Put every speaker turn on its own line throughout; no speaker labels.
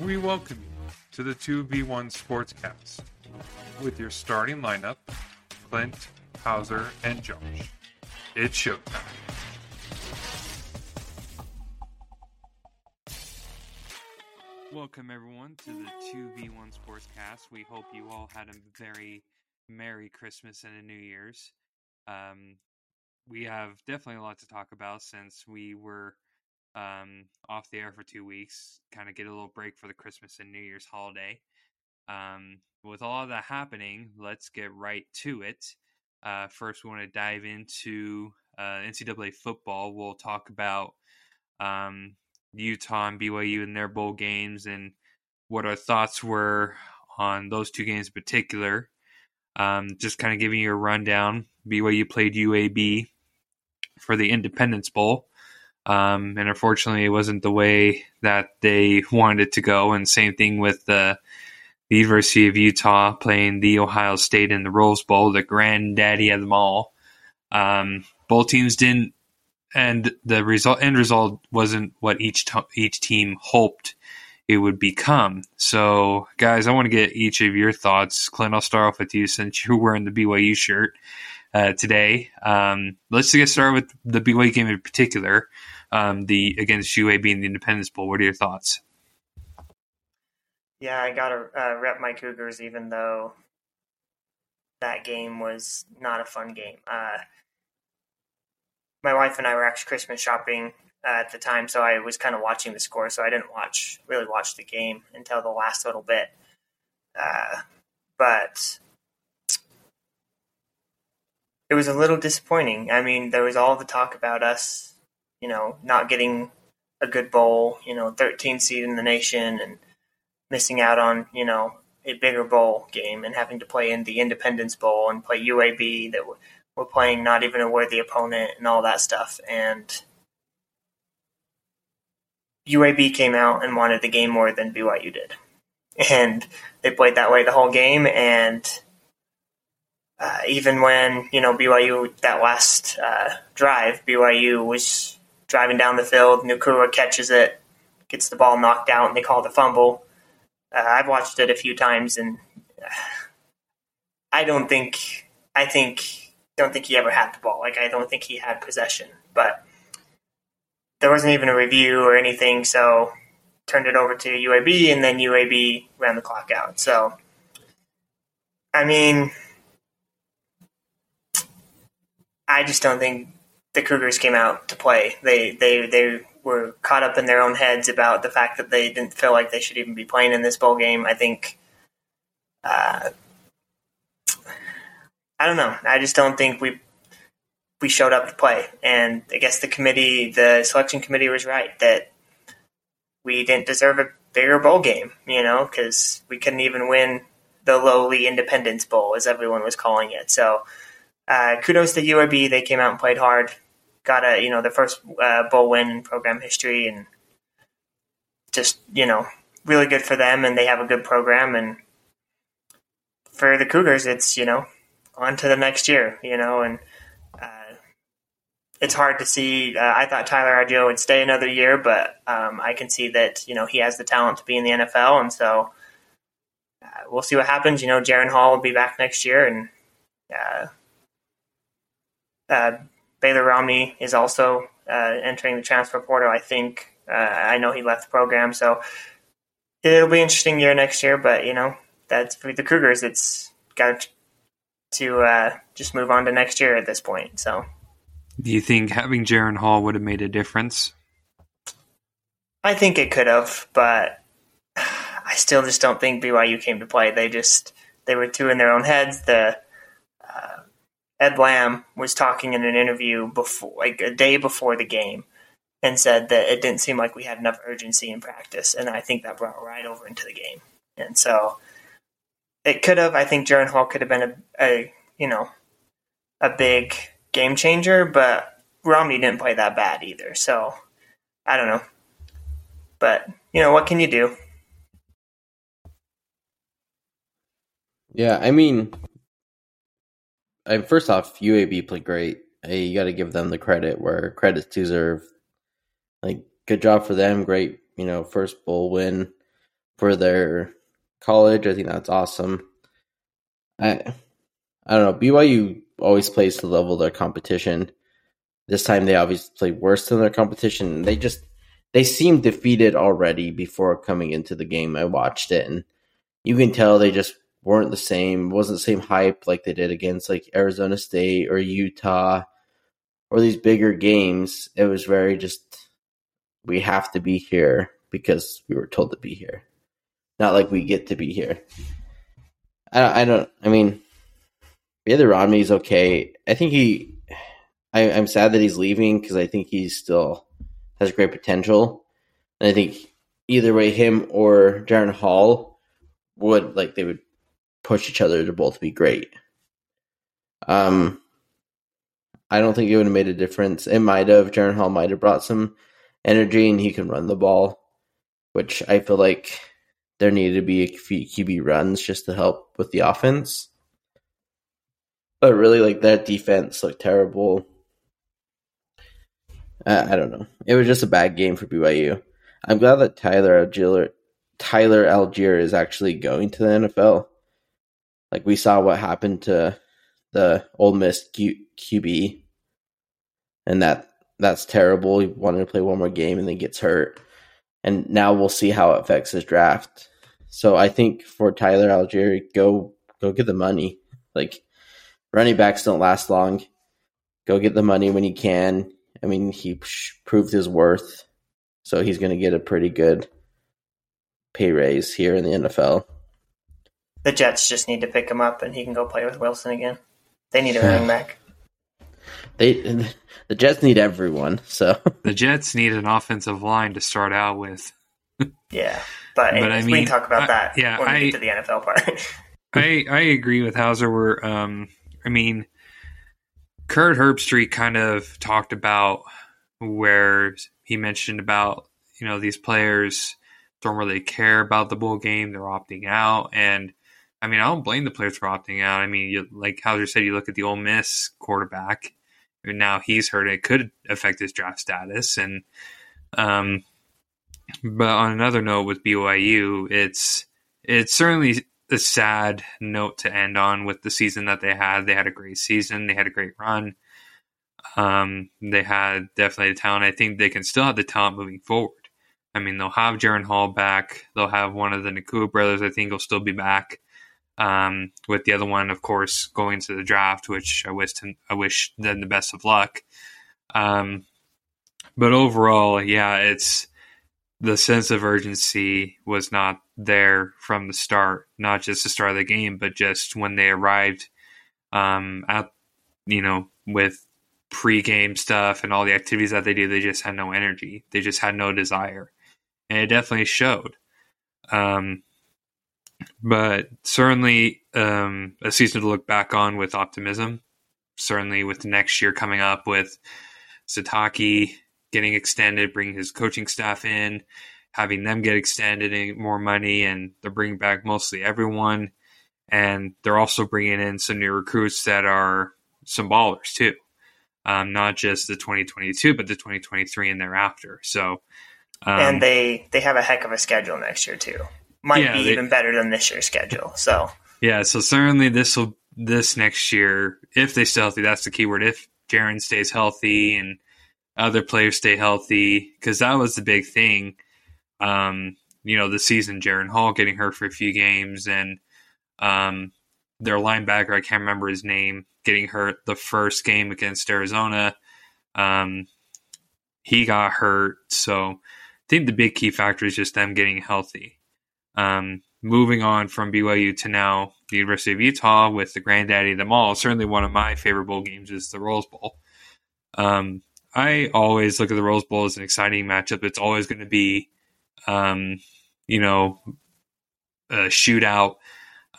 we welcome you to the 2v1 Sportscast with your starting lineup Clint, Hauser, and Josh. It's showtime.
Welcome, everyone, to the 2v1 Sportscast. We hope you all had a very Merry Christmas and a New Year's. Um, we have definitely a lot to talk about since we were um, off the air for two weeks, kind of get a little break for the Christmas and New Year's holiday. Um, with all of that happening, let's get right to it. Uh, first, we want to dive into uh, NCAA football. We'll talk about um, Utah and BYU in their bowl games and what our thoughts were on those two games in particular. Um, just kind of giving you a rundown. BYU played UAB for the Independence Bowl. Um, and unfortunately, it wasn't the way that they wanted it to go. And same thing with the, the University of Utah playing the Ohio State in the Rose Bowl, the granddaddy of them all. Um, both teams didn't, and the result end result wasn't what each t- each team hoped it would become. So, guys, I want to get each of your thoughts. Clint, I'll start off with you since you're wearing the BYU shirt uh, today. Um, let's get started with the BYU game in particular, um, the against UA being the Independence Bowl. What are your thoughts?
Yeah, I got to uh, rep my Cougars, even though that game was not a fun game. Uh, my wife and I were actually Christmas shopping uh, at the time, so I was kind of watching the score. So I didn't watch really watch the game until the last little bit. Uh, but it was a little disappointing. I mean, there was all the talk about us, you know, not getting a good bowl, you know, 13 seed in the nation, and missing out on, you know, a bigger bowl game and having to play in the Independence Bowl and play UAB that were playing not even a worthy opponent and all that stuff. And UAB came out and wanted the game more than BYU did. And they played that way the whole game. And uh, even when, you know, BYU, that last uh, drive, BYU was driving down the field, Nacua catches it, gets the ball knocked out, and they call the fumble. Uh, I've watched it a few times, and uh, I don't think, I think, don't think he ever had the ball. Like, I don't think he had possession. But there wasn't even a review or anything, so turned it over to UAB, and then UAB ran the clock out. So, I mean, I just don't think the Cougars came out to play. They they they were caught up in their own heads about the fact that they didn't feel like they should even be playing in this bowl game. I think. Uh, I don't know. I just don't think we we showed up to play. And I guess the committee, the selection committee, was right that we didn't deserve a bigger bowl game. You know, because we couldn't even win the lowly Independence Bowl, as everyone was calling it. So, uh, kudos to UAB. They came out and played hard. Got a you know the first uh, bowl win in program history, and just you know really good for them. And they have a good program. And for the Cougars, it's you know on to the next year. You know and it's hard to see. Uh, I thought Tyler Allgeier would stay another year, but um, I can see that you know he has the talent to be in the NFL, and so uh, we'll see what happens. You know, Jaren Hall will be back next year, and uh, uh Baylor Romney is also uh, entering the transfer portal. I think uh, I know he left the program, so it'll be an interesting year next year. But you know, that's for the Cougars. It's got to just move on to next year at this point. So.
Do you think having Jaren Hall would have made a difference?
I think it could have, but I still just don't think BYU came to play. They just they were too in their own heads. The uh, Ed Lamb was talking in an interview before, like a day before the game, and said that it didn't seem like we had enough urgency in practice, and I think that brought right over into the game. And so it could have. I think Jaren Hall could have been a, a you know a big game changer, but Romney didn't play that bad either. So I don't know. But, you know, what can you do?
Yeah, I mean, I, first off, UAB played great. Hey, you got to give them the credit where credit's deserved. Like, good job for them. Great, you know, first bowl win. for their college. I think that's awesome. I I don't know. BYU always plays to the level of their competition. This time they obviously played worse than their competition. They just they seemed defeated already before coming into the game. I watched it and you can tell they just weren't the same. Wasn't the same hype like they did against like Arizona State or Utah or these bigger games. It was very just we have to be here because we were told to be here. Not like we get to be here. I, I don't. I mean, Baylor Romney's okay. I think he. I, am sad that he's leaving because I think he still has great potential. And I think either way, him or Jaren Hall would like they would push each other to both be great. Um, I don't think it would have made a difference. It might have. Jaren Hall might have brought some energy, and he can run the ball, which I feel like there needed to be a few QB runs just to help with the offense. But really, like that defense looked terrible. I, I don't know. It was just a bad game for BYU. I'm glad that Tyler Allgeier, Tyler Allgeier is actually going to the NFL. Like we saw what happened to the Ole Miss Q- QB, and that that's terrible. He wanted to play one more game and then gets hurt and now we'll see how it affects his draft. So I think for Tyler Allgeier, go go get the money. Like running backs don't last long. Go get the money when you can. I mean, he proved his worth, so he's going to get a pretty good pay raise here in the NFL.
The Jets just need to pick him up, and he can go play with Wilson again. They need a running back.
They the Jets need everyone. So
the Jets need an offensive line to start out with.
yeah, but, but I mean, we can talk about I, that yeah, when we I, get to the NFL part.
I I agree with Hauser. Where um, I mean, Kirk Herbstreit kind of talked about where he mentioned about you know these players don't really care about the bowl game; they're opting out, and I mean, I don't blame the players for opting out. I mean, you, like Hauser said, you look at the Ole Miss quarterback and now he's hurt, it could affect his draft status. And, um, but on another note with BYU, it's it's certainly a sad note to end on with the season that they had. They had a great season. They had a great run. Um, they had definitely the talent. I think they can still have the talent moving forward. I mean, they'll have Jaren Hall back. They'll have one of the Nacua brothers. I think will still be back. Um, with the other one, of course, going to the draft, which I wish him, I wish them the best of luck. Um, but overall, yeah, it's the sense of urgency was not there from the start, not just the start of the game, but just when they arrived um, at, you know, with pre-game stuff and all the activities that they do, they just had no energy. They just had no desire, and it definitely showed. Um, but certainly um, a season to look back on with optimism. Certainly with next year coming up with Sitake getting extended, bringing his coaching staff in, having them get extended and more money, and they're bringing back mostly everyone. And they're also bringing in some new recruits that are some ballers too. Um, not just the 2022, but the 2023 and thereafter. So,
um, and they they have a heck of a schedule next year too might yeah, be they, even better than this year's schedule. So
yeah, so certainly this will this next year if they stay healthy. That's the key word. If Jaren stays healthy and other players stay healthy, because that was the big thing. Um, you know, the season Jaren Hall getting hurt for a few games and um, their linebacker, I can't remember his name, getting hurt the first game against Arizona. Um, he got hurt. So I think the big key factor is just them getting healthy. Um, moving on from BYU to now the University of Utah with the granddaddy of them all. Certainly one of my favorite bowl games is the Rose Bowl. Um, I always look at the Rose Bowl as an exciting matchup. It's always going to be, um, you know, a shootout.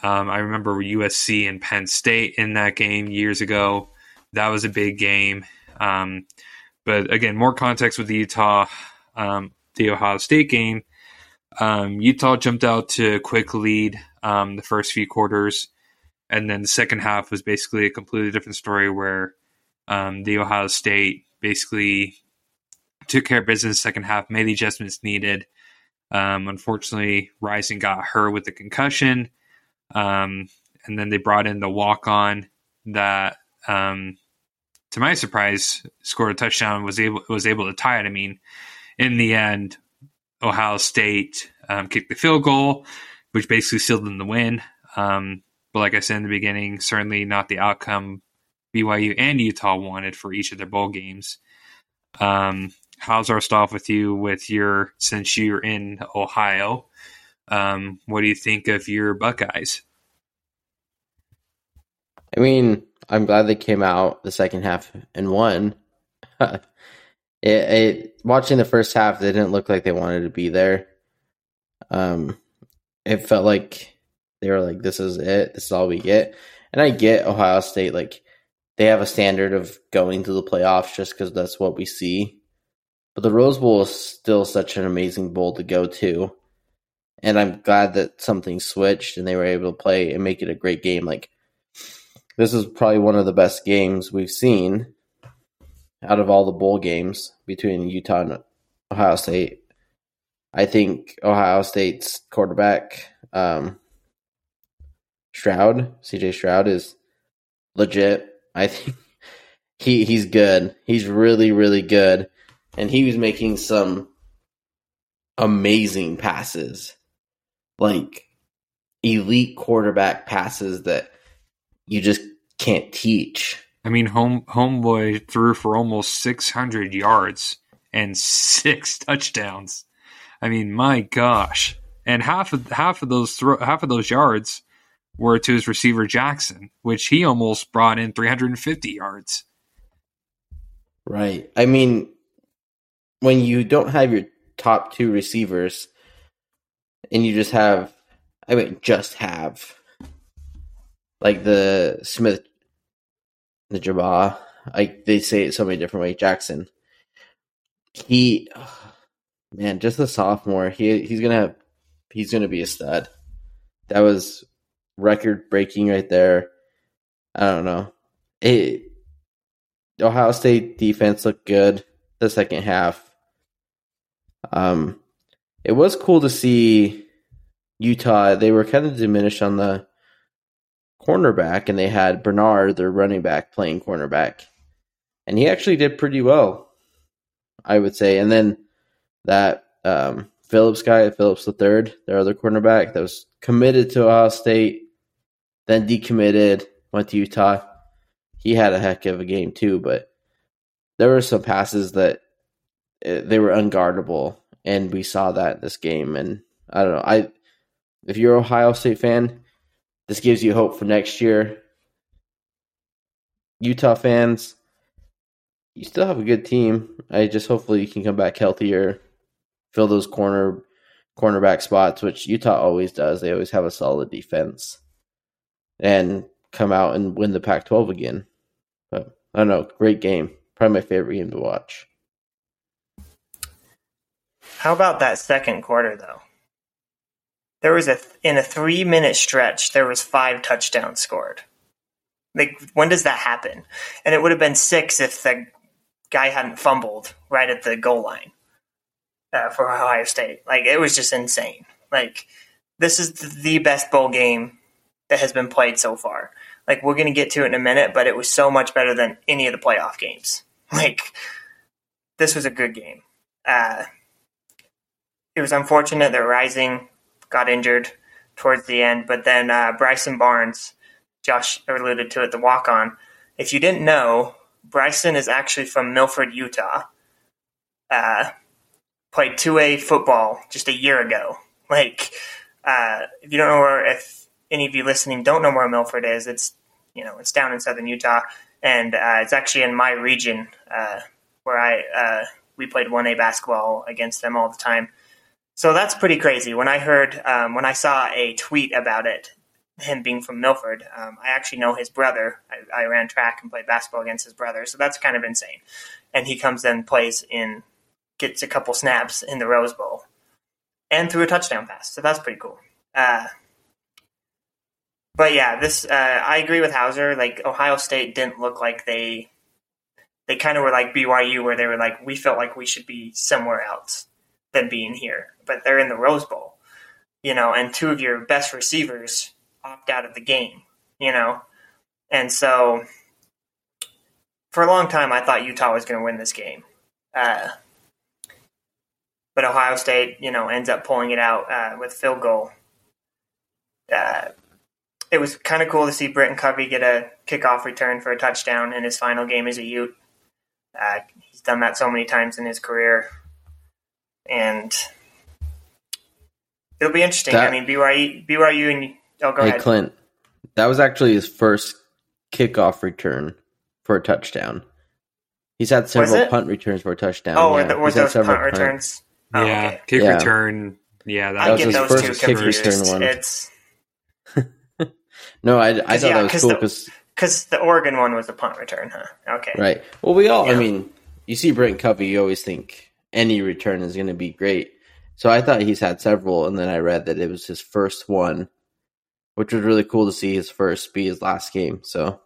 Um, I remember USC and Penn State in that game years ago. That was a big game. Um, but again, more context with the Utah, um, the Ohio State game. Um, Utah jumped out to a quick lead um, the first few quarters, and then the second half was basically a completely different story where um, the Ohio State basically took care of business second half, made the adjustments needed, Um, unfortunately, Rising got hurt with the concussion. Um, and then they brought in the walk on that, um, to my surprise, scored a touchdown. was able was able to tie it. I mean, in the end, Ohio State um, kicked the field goal, which basically sealed them the win. Um, but like I said in the beginning, certainly not the outcome BYU and Utah wanted for each of their bowl games. Um, how's our stuff with you with your since you're in Ohio? Um, what do you think of your Buckeyes?
I mean, I'm glad they came out the second half and won. it, it, watching the first half, they didn't look like they wanted to be there. Um, it felt like they were like, "This is it. This is all we get." And I get Ohio State like they have a standard of going to the playoffs just because that's what we see. But the Rose Bowl is still such an amazing bowl to go to. And I'm glad that something switched and they were able to play and make it a great game. Like, this is probably one of the best games we've seen out of all the bowl games between Utah and Ohio State. I think Ohio State's quarterback, um, Stroud, CJ Stroud, is legit. I think he he's good. He's really really good, and he was making some amazing passes, like elite quarterback passes that you just can't teach.
I mean, home homeboy threw for almost 600 yards and six touchdowns. I mean, my gosh! And half of half of those throw, half of those yards were to his receiver Jaxon, which he almost brought in 350 yards.
Right. I mean, when you don't have your top two receivers and you just have, I mean, just have like the Smith, the Jabba, like they say it so many different ways, Jaxon. He, man, just a sophomore. He he's gonna have, he's gonna be a stud. That was record breaking right there. I don't know. It Ohio State defense looked good the second half. Um, it was cool to see Utah. They were kind of diminished on the cornerback, and they had Bernard, their running back, playing cornerback, and he actually did pretty well, I would say. And then that um, Phillips guy, Phillips the third, their other cornerback, that was committed to Ohio State then decommitted, went to Utah. He had a heck of a game too, but there were some passes that eh, they were unguardable, and we saw that in this game. And I don't know, I if you're an Ohio State fan, this gives you hope for next year. Utah fans, you still have a good team. I just hopefully you can come back healthier, fill those corner cornerback spots, which Utah always does. They always have a solid defense and come out and win the Pac 12 again. But I don't know, great game. Probably my favorite game to watch.
How about that second quarter, though? There was a in a three minute stretch. There was five touchdowns scored. Like when does that happen? And it would have been six if the guy hadn't fumbled right at the goal line uh, for Ohio State. Like it was just insane. Like this is the best bowl game that has been played so far. Like we're to get to it in a minute, but it was so much better than any of the playoff games. Like this was a good game. Uh, it was unfortunate that Rising got injured towards the end, but then uh, Bryson Barnes, Josh alluded to it, the walk on. If you didn't know, Bryson is actually from Milford, Utah. Uh, played 2A football just a year ago. Like, uh, if you don't know where, if any of you listening don't know where Milford is, it's you know it's down in southern Utah, and uh, it's actually in my region uh, where I uh, we played one A basketball against them all the time. So that's pretty crazy. When I heard um, when I saw a tweet about it, him being from Milford, um, I actually know his brother. I, I, ran track and played basketball against his brother, so that's kind of insane. And he comes and plays in, gets a couple snaps in the Rose Bowl, and threw a touchdown pass. So that's pretty cool. Uh, but yeah, this uh, I agree with Hauser. Like Ohio State didn't look like they they kind of were like BYU, where they were like we felt like we should be somewhere else than being here. but they're in the Rose Bowl, you know, and two of your best receivers opt out of the game, you know, and so for a long time I thought Utah was going to win this game, uh, but Ohio State, you know, ends up pulling it out uh, with field goal. Uh, it was kind of cool to see Britton Covey get a kickoff return for a touchdown in his final game as a Ute. Uh, he's done that so many times in his career, and it'll be interesting.
That-
I mean, BYU, BYU, and oh, go
hey,
ahead.
Clint, that was actually his first kickoff return for a touchdown. He's had several punt returns for a touchdown.
oh,
yeah.
were, the, were
He's had
those
several
punt returns? Oh,
yeah,
okay.
kick
Yeah.
return. Yeah, that,
I
was
get
his
those
first
two
kick
confused.
return one.
It's
No, I, I
'Cause,
thought
yeah,
that was
'cause
cool
the-
because
because the Oregon one was a punt return, huh? Okay.
right. Well, we all. I mean, you see Brent Covey, you always think any return is going to be great. So I thought he's had several, and then I read that it was his first one, which was really cool to see his first be his last game. So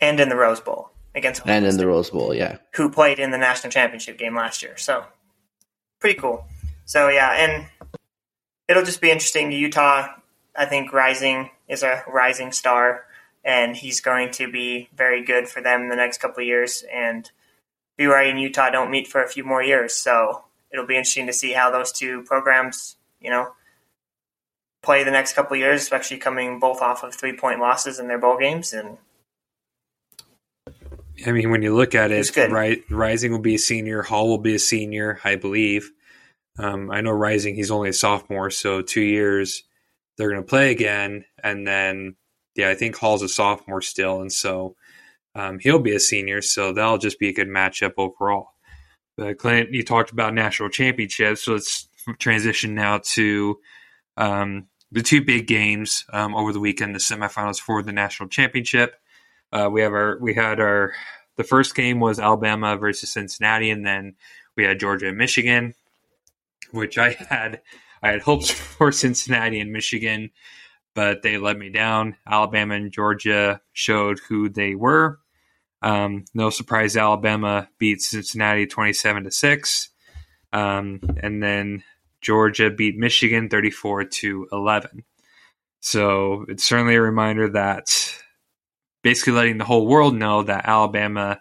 And in the Rose Bowl against Ohio
and in
State.
the Rose Bowl, yeah.
who played in the national championship game last year. So pretty cool. So yeah, and it'll just be interesting. Utah, I think, rising is a rising star, and he's going to be very good for them in the next couple of years. And BYU and Utah don't meet for a few more years, so it'll be interesting to see how those two programs, you know, play the next couple of years, especially coming both off of three point losses in their bowl games. And
I mean, when you look at it, right, Rising will be a senior, Hall will be a senior, I believe. Um, I know Rising, he's only a sophomore, so two years they're going to play again, and then yeah, I think Hall's a sophomore still, and so um, he'll be a senior, so that'll just be a good matchup overall. But Clint, you talked about national championships, so let's transition now to um, the two big games um, over the weekend, the semifinals for the national championship. Uh, we have our we had our the first game was Alabama versus Cincinnati, and then we had Georgia and Michigan, which I had I had hopes for Cincinnati and Michigan, but they let me down. Alabama and Georgia showed who they were. Um, no surprise, Alabama beat Cincinnati twenty-seven to six, um, and then Georgia beat Michigan thirty-four to eleven. So it's certainly a reminder that basically letting the whole world know that Alabama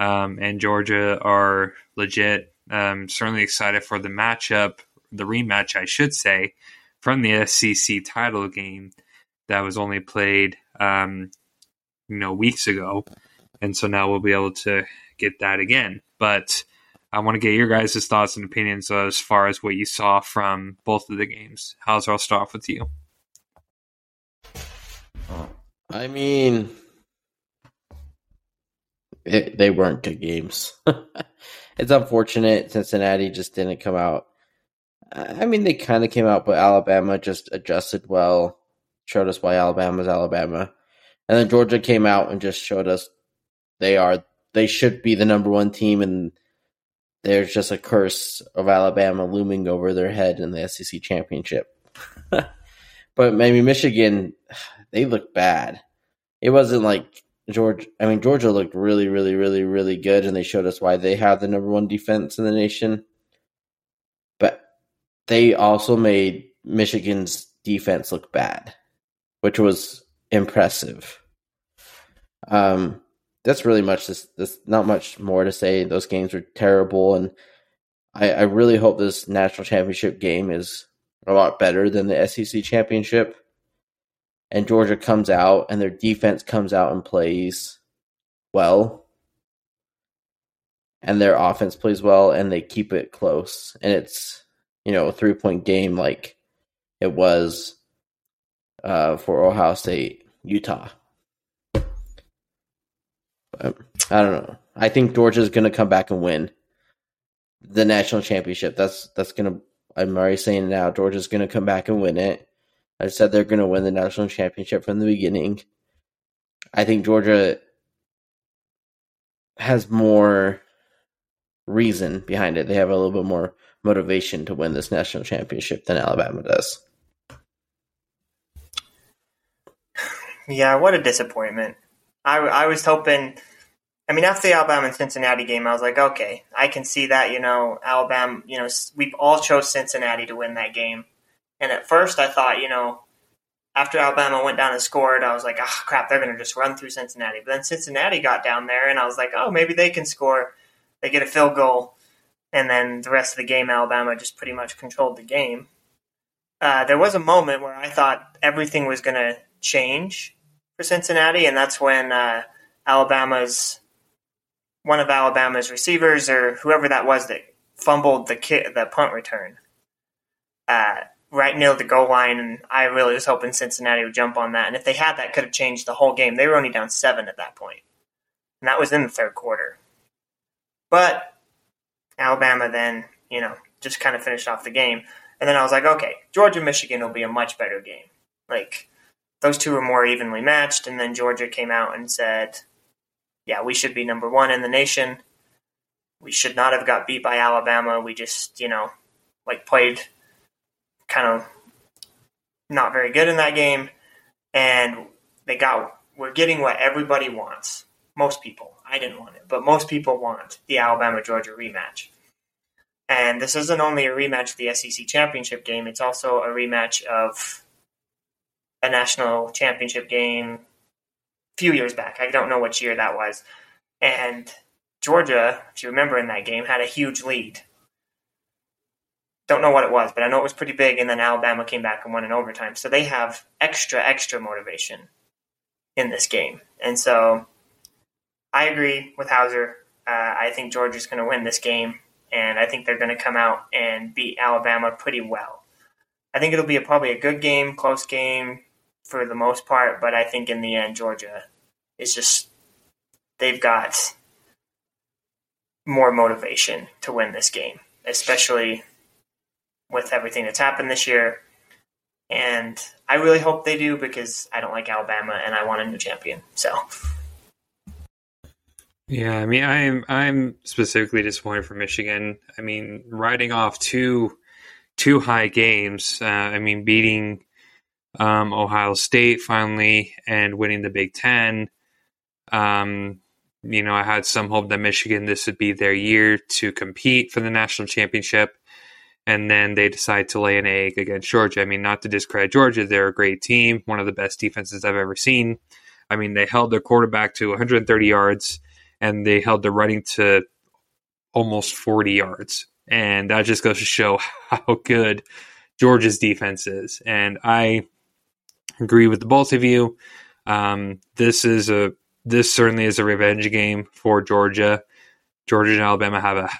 um, and Georgia are legit. Um, certainly excited for the matchup, the rematch, I should say, from the SEC title game that was only played, um, you know, weeks ago, and so now we'll be able to get that again. But I want to get your guys' thoughts and opinions as far as what you saw from both of the games. How's I'll start off with you?
I mean, it, they weren't good games. it's unfortunate Cincinnati just didn't come out. I mean, they kind of came out, but Alabama just adjusted well, showed us why Alabama's Alabama, and then Georgia came out and just showed us they are they should be the number one team, and there's just a curse of Alabama looming over their head in the SEC championship. but maybe Michigan, they looked bad. It wasn't like Georgia. I mean, Georgia looked really, really, really, really good, and they showed us why they have the number one defense in the nation. They also made Michigan's defense look bad, which was impressive. Um, that's really much. This, this not much more to say. Those games were terrible, and I, I really hope this national championship game is a lot better than the SEC championship and Georgia comes out and their defense comes out and plays well and their offense plays well and they keep it close and it's you know a three point game like it was uh, for Ohio State Utah. But I don't know. I think Georgia's gonna come back and win the national championship. That's that's gonna I'm already saying now. Georgia's gonna come back and win it. I said they're going to win the national championship from the beginning. I think Georgia has more reason behind it. They have a little bit more motivation to win this national championship than Alabama does.
Yeah, what a disappointment. I, I was hoping, I mean, after the Alabama and Cincinnati game, I was like, okay, I can see that. You know, Alabama. You know, we all chose Cincinnati to win that game. And at first, I thought, you know, after Alabama went down and scored, I was like, oh, crap, they're going to just run through Cincinnati. But then Cincinnati got down there, and I was like, oh, maybe they can score. They get a field goal, and then the rest of the game, Alabama just pretty much controlled the game. Uh, there was a moment where I thought everything was going to change for Cincinnati, and that's when uh, Alabama's one of Alabama's receivers or whoever that was that fumbled the kit, the punt return. Uh, right near the goal line, and I really was hoping Cincinnati would jump on that. And if they had that, could have changed the whole game. They were only down seven at that point, and that was in the third quarter. But Alabama then, you know, just kind of finished off the game, and then I was like, okay, Georgia Michigan will be a much better game. Like those two were more evenly matched, and then Georgia came out and said, yeah, we should be number one in the nation. We should not have got beat by Alabama. We just, you know, like played kind of not very good in that game, and they got we're getting what everybody wants. Most people, I didn't want it, but most people want the Alabama Georgia rematch. And this isn't only a rematch of the SEC championship game; it's also a rematch of a national championship game a few years back. I don't know which year that was, and Georgia, if you remember in that game, had a huge lead don't know what it was, but I know it was pretty big. And then Alabama came back and won in overtime. So they have extra, extra motivation in this game. And so I agree with Hauser. Uh, I think Georgia's going to win this game, and I think they're going to come out and beat Alabama pretty well. I think it'll be a, probably a good game, close game for the most part, but I think in the end, Georgia is just, they've got more motivation to win this game, especially with everything that's happened this year. And I really hope they do because I don't like Alabama and I want a new champion. So.
Yeah, I mean, I'm I'm specifically disappointed for Michigan. I mean, riding off two two high games. Uh, I mean, beating um, Ohio State finally and winning the Big Ten. Um, you know, I had some hope that Michigan this would be their year to compete for the national championship and then they decide to lay an egg against Georgia. I mean, not to discredit Georgia, they're a great team, one of the best defenses I've ever seen. I mean, they held their quarterback to 130 yards and they held the running to almost 40 yards. And that just goes to show how good Georgia's defense is. And I agree with the both of you. Um, this is a this certainly is a revenge game for Georgia. Georgia and Alabama have a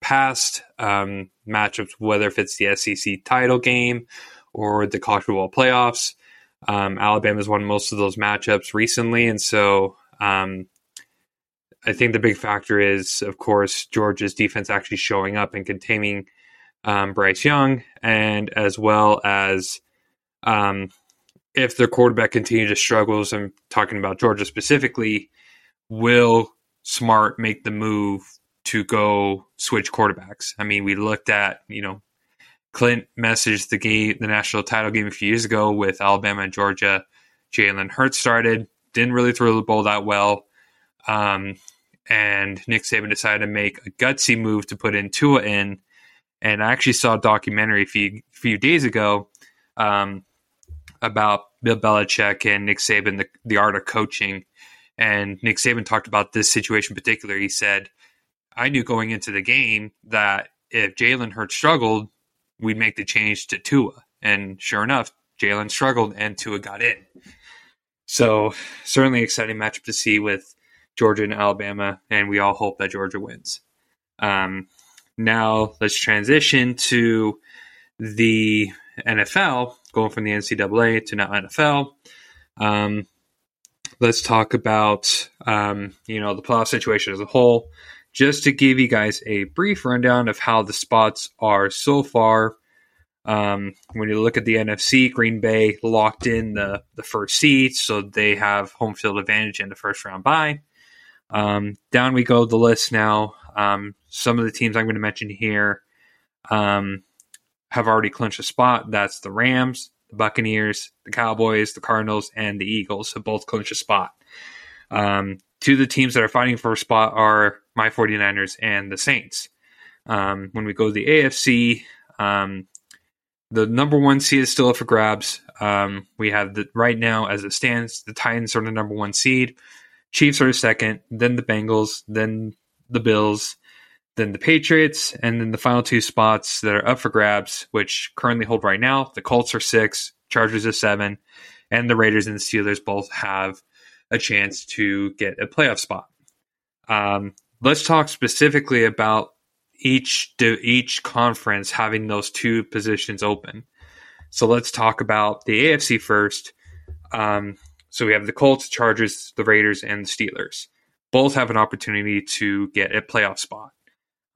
past um, matchups, whether if it's the SEC title game or the college football playoffs. Um, Alabama's won most of those matchups recently, and so um, I think the big factor is, of course, Georgia's defense actually showing up and containing um, Bryce Young, and as well as um, if their quarterback continues to struggles. I'm talking about Georgia specifically. Will Smart make the move to go switch quarterbacks. I mean, we looked at, you know, Clint messaged the game, the national title game a few years ago with Alabama and Georgia. Jalen Hurts started, didn't really throw the ball that well. Um, and Nick Saban decided to make a gutsy move to put in Tua in. And I actually saw a documentary a few, few days ago um, about Bill Belichick and Nick Saban, the, the art of coaching. And Nick Saban talked about this situation in particular. He said, I knew going into the game that if Jalen Hurts struggled, we'd make the change to Tua. And sure enough, Jalen struggled and Tua got in. So certainly exciting matchup to see with Georgia and Alabama, and we all hope that Georgia wins. Um, now let's transition to the NFL, going from the NCAA to now NFL. Um, let's talk about um, you know the playoff situation as a whole just to give you guys a brief rundown of how the spots are so far. Um, when you look at the NFC, Green Bay locked in the, the first seed, so they have home field advantage in the first round bye. Um, down we go the list now. Um, some of the teams I'm going to mention here um, have already clinched a spot. That's the Rams, the Buccaneers, the Cowboys, the Cardinals, and the Eagles have both clinched a spot. Um, two of the teams that are fighting for a spot are my 49ers and the Saints. Um, when we go to the AFC, um, the number one seed is still up for grabs. Um, we have the right now, as it stands, the Titans are the number one seed, Chiefs are second, then the Bengals, then the Bills, then the Patriots, and then the final two spots that are up for grabs, which currently hold right now, the Colts are six, Chargers are seven, and the Raiders and the Steelers both have a chance to get a playoff spot. Um, let's talk specifically about each each conference having those two positions open. So let's talk about the AFC first. Um, so we have the Colts, Chargers, the Raiders, and the Steelers. Both have an opportunity to get a playoff spot.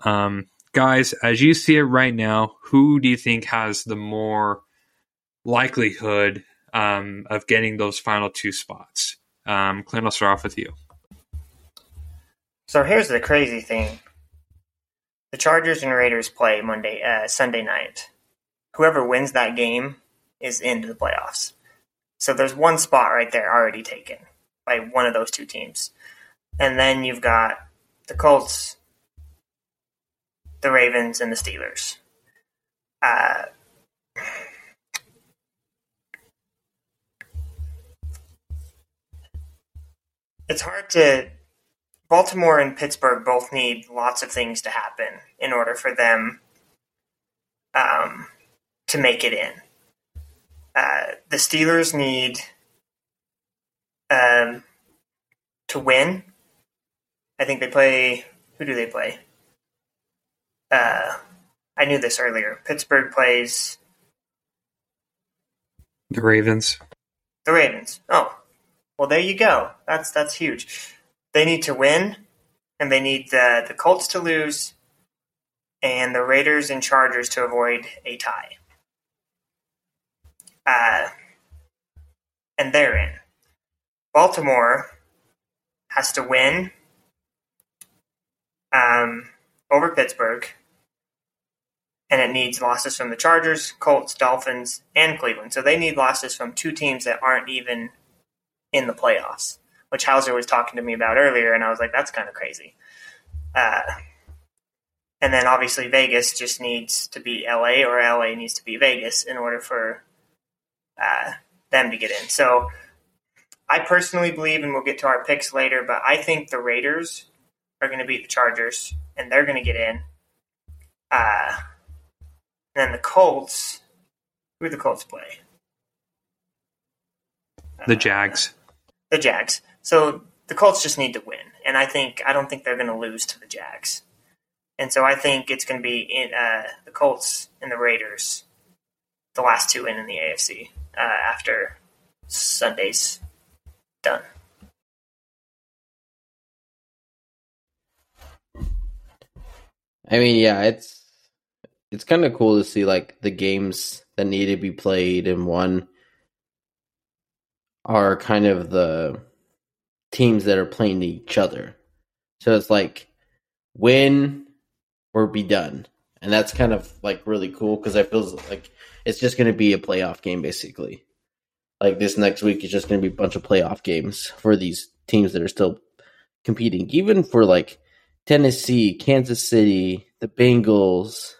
Um, guys, as you see it right now, who do you think has the more likelihood um, of getting those final two spots? Um, Clint, I'll start off with you.
So here's the crazy thing: the Chargers and Raiders play Monday, uh, Sunday night. Whoever wins that game is into the playoffs. So there's one spot right there already taken by one of those two teams, and then you've got the Colts, the Ravens, and the Steelers. Uh, it's hard to. Baltimore and Pittsburgh both need lots of things to happen in order for them um, to make it in. Uh, the Steelers need um, to win. I think they play. Who do they play? Uh, I knew this earlier. Pittsburgh plays
the Ravens.
The Ravens. Oh, well, there you go. That's that's huge. They need to win, and they need the the Colts to lose, and the Raiders and Chargers to avoid a tie. Uh, and they're in. Baltimore has to win um, over Pittsburgh, and it needs losses from the Chargers, Colts, Dolphins, and Cleveland. So they need losses from two teams that aren't even in the playoffs, which Hauser was talking to me about earlier, and I was like, that's kind of crazy. Uh, and then obviously Vegas just needs to beat LA, or LA needs to beat Vegas in order for uh, them to get in. So I personally believe, and we'll get to our picks later, but I think the Raiders are going to beat the Chargers, and they're going to get in. Uh, and then the Colts, who do the Colts play?
The Jags
the Jags. So the Colts just need to win, and I think I don't think they're going to lose to the Jags, and so I think it's going to be in, uh, the Colts and the Raiders, the last two in in the AFC uh, after Sunday's done.
I mean, yeah, it's it's kind of cool to see like the games that need to be played and won are kind of the teams that are playing each other. So it's like win or be done. And that's kind of like really cool because I feel like it's just going to be a playoff game basically. Like this next week is just going to be a bunch of playoff games for these teams that are still competing. Even for like Tennessee, Kansas City, the Bengals,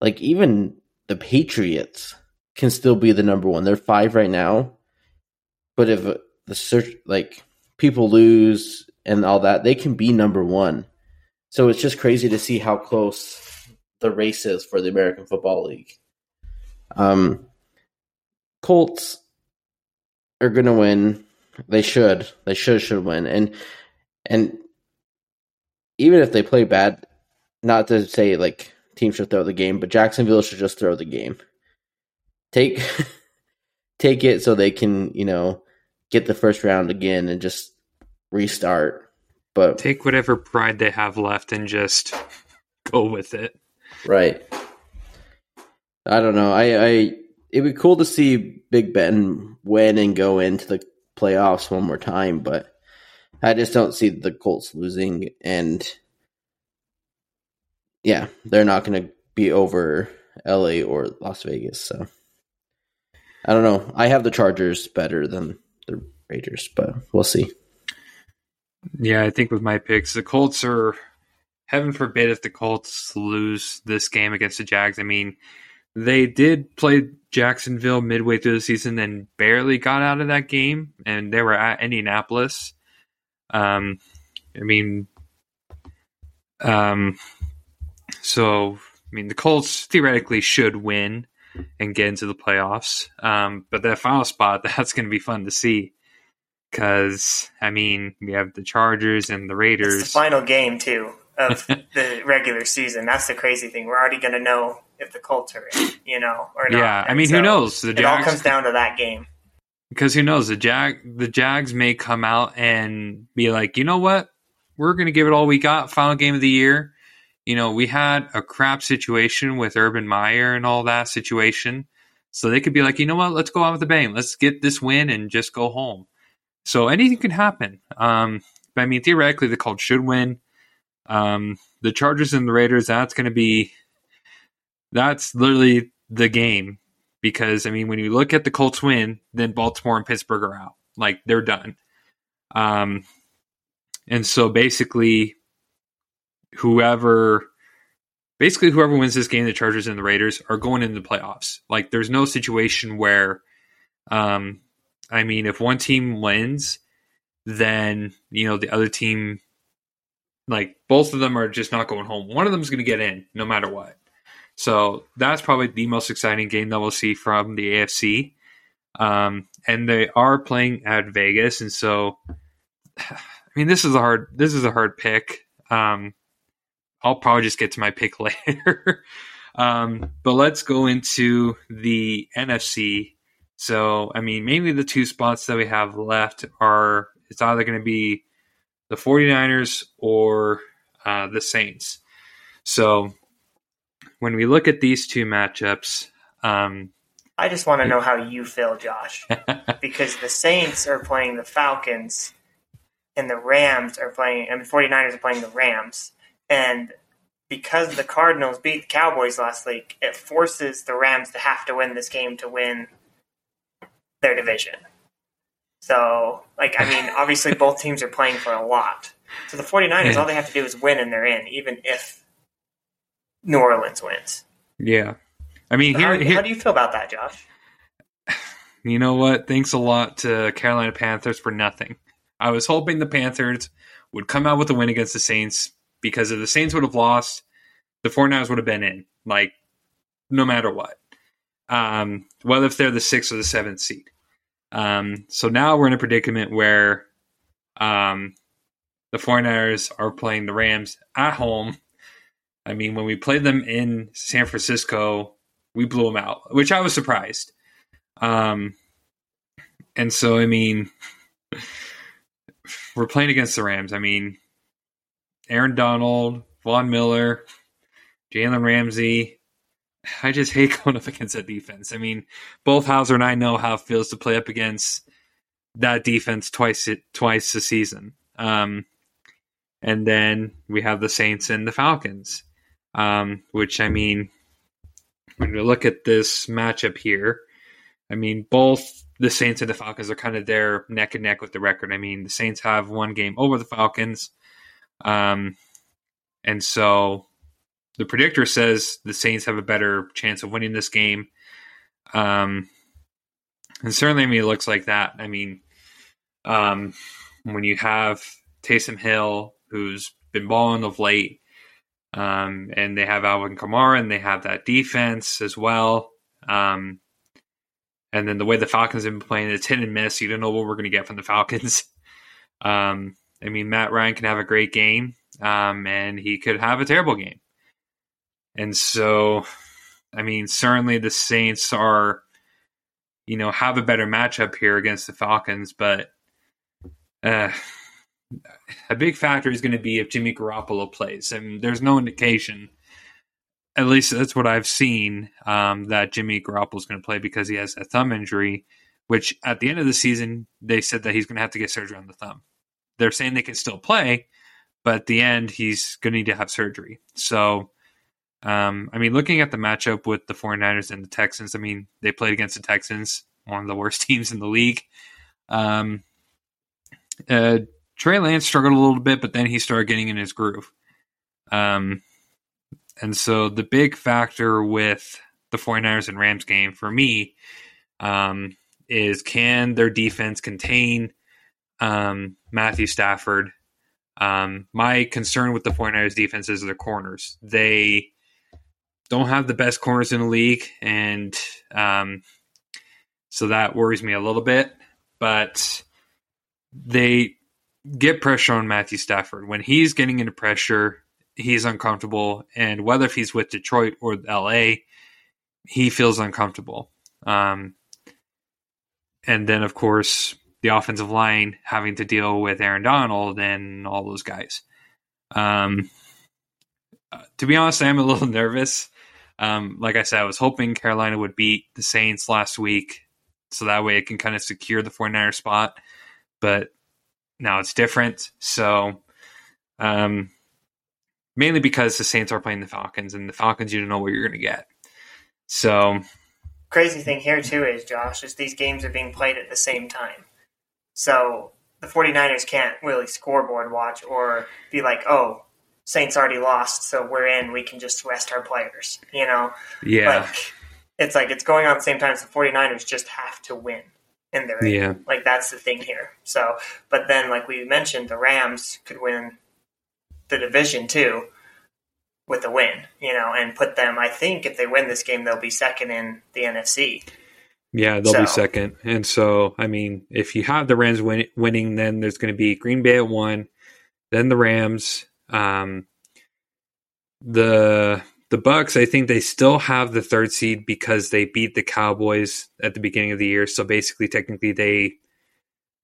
like even the Patriots can still be the number one. They're five right now, but if the search like people lose and all that, they can be number one. So it's just crazy to see how close the race is for the American Football League. Um, Colts are going to win. They should. They should should win. And and even if they play bad, not to say like teams should throw the game, but Jacksonville should just throw the game. Take take it so they can you know get the first round again and just restart. But
take whatever pride they have left and just go with it.
Right. I don't know. I, I it'd be cool to see Big Ben win and go into the playoffs one more time, but I just don't see the Colts losing and yeah, they're not going to be over LA or Las Vegas, so I don't know. I have the Chargers better than the Raiders, but we'll see.
Yeah, I think with my picks, the Colts are heaven forbid if the Colts lose this game against the Jags. I mean, they did play Jacksonville midway through the season and barely got out of that game, and they were at Indianapolis. Um, I mean, um, so I mean, the Colts theoretically should win and get into the playoffs. Um, but that final spot, that's going to be fun to see because I mean, we have the Chargers and the Raiders.
It's the final game too of the regular season. That's the crazy thing. We're already going to know if the Colts are in, you know, or not.
Yeah, I mean,
so
who knows? The
it all comes down to that game.
because who knows? The Jag, the Jags may come out and be like, you know what? We're going to give it all we got. Final game of the year. You know, we had a crap situation with Urban Meyer and all that situation. So they could be like, you know what? Let's go out with a bang. Let's get this win and just go home. So anything can happen. Um, but I mean, theoretically, the Colts should win. Um, the Chargers and the Raiders, that's going to be, that's literally the game. Because, I mean, when you look at the Colts win, then Baltimore and Pittsburgh are out. Like, they're done. Um, and so basically, whoever, basically, whoever wins this game, the Chargers and the Raiders, are going into the playoffs. Like, there's no situation where, um, I mean, if one team wins, then you know the other team, like both of them, are just not going home. One of them is going to get in no matter what. So that's probably the most exciting game that we'll see from the AFC. Um, and they are playing at Vegas, and so I mean, this is a hard this is a hard pick. Um, I'll probably just get to my pick later. um, but let's go into the NFC. So, I mean, mainly the two spots that we have left are it's either going to be the 49ers or uh, the Saints. So, when we look at these two matchups, um,
I just want to know how you feel, Josh, because the Saints are playing the Falcons and the Rams are playing, and the 49ers are playing the Rams. And because the Cardinals beat the Cowboys last week, it forces the Rams to have to win this game to win their division. So, like, I mean, obviously both teams are playing for a lot. So the 49ers, all they have to do is win and they're in, even if New Orleans wins.
yeah. I mean, here,
how,
here
how do you feel about that, Josh?
you know what? Thanks a lot to Carolina Panthers for nothing. I was hoping the Panthers would come out with a win against the Saints because if the Saints would have lost, the 49ers would have been in, like, no matter what. Um, whether if they're the sixth or the seventh seed. Um, so now we're in a predicament where um, the 49ers are playing the Rams at home. I mean, when we played them in San Francisco, we blew them out, which I was surprised. Um, and so, I mean, we're playing against the Rams. I mean, Aaron Donald, Von Miller, Jalen Ramsey. I just hate going up against that defense. I mean, both Hauser and I know how it feels to play up against that defense twice twice a season. Um, and then we have the Saints and the Falcons, um, which I mean, when you look at this matchup here, I mean, both the Saints and the Falcons are kind of there neck and neck with the record. I mean, the Saints have one game over the Falcons. Um, and so the predictor says the Saints have a better chance of winning this game. Um, and certainly, I mean, it looks like that. I mean, um, when you have Taysom Hill, who's been balling of late, um, and they have Alvin Kamara, and they have that defense as well. Um, and then the way the Falcons have been playing, it's hit and miss. You don't know what we're going to get from the Falcons. Um, I mean, Matt Ryan can have a great game, um, and he could have a terrible game. And so, I mean, certainly the Saints are, you know, have a better matchup here against the Falcons, but uh, a big factor is going to be if Jimmy Garoppolo plays. and there's no indication, at least that's what I've seen, um, that Jimmy Garoppolo is going to play because he has a thumb injury, which at the end of the season, they said that he's going to have to get surgery on the thumb. They're saying they can still play, but at the end, he's going to need to have surgery. So, um, I mean, looking at the matchup with the 49ers and the Texans, I mean, they played against the Texans, one of the worst teams in the league. Um, uh, Trey Lance struggled a little bit, but then he started getting in his groove. Um, and so the big factor with the 49ers and Rams game for me um, is can their defense contain um, Matthew Stafford? Um, my concern with the 49ers defense is their corners. They don't have the best corners in the league, and um, so that worries me a little bit. But they get pressure on Matthew Stafford. When he's getting into pressure, he's uncomfortable. And whether if he's with Detroit or LA, he feels uncomfortable. Um, and then, of course, the offensive line having to deal with Aaron Donald and all those guys. Um, to be honest, I am a little nervous. Um, like I said, I was hoping Carolina would beat the Saints last week so that way it can kind of secure the 49er spot. But now it's different. So, um, mainly because the Saints are playing the Falcons, and the Falcons, you don't know what you're going to get. So,
crazy thing here too is Josh is these games are being played at the same time. So the 49ers can't really scoreboard watch or be like, "Oh, Saints already lost, so we're in. We can just rest our players." You know?
Yeah.
Like, it's like it's going on at the same time as the 49ers just have to win in their
yeah.
Like that's the thing here. So, but then like we mentioned, the Rams could win the division too with a win, you know, and put them. I think if they win this game, they'll be second in the NFC.
Yeah, they'll so. be second. And so, I mean, if you have the Rams win- winning, then there's going to be Green Bay at one, then the Rams. Um, the the Bucks, I think they still have the third seed because they beat the Cowboys at the beginning of the year. So basically, technically, they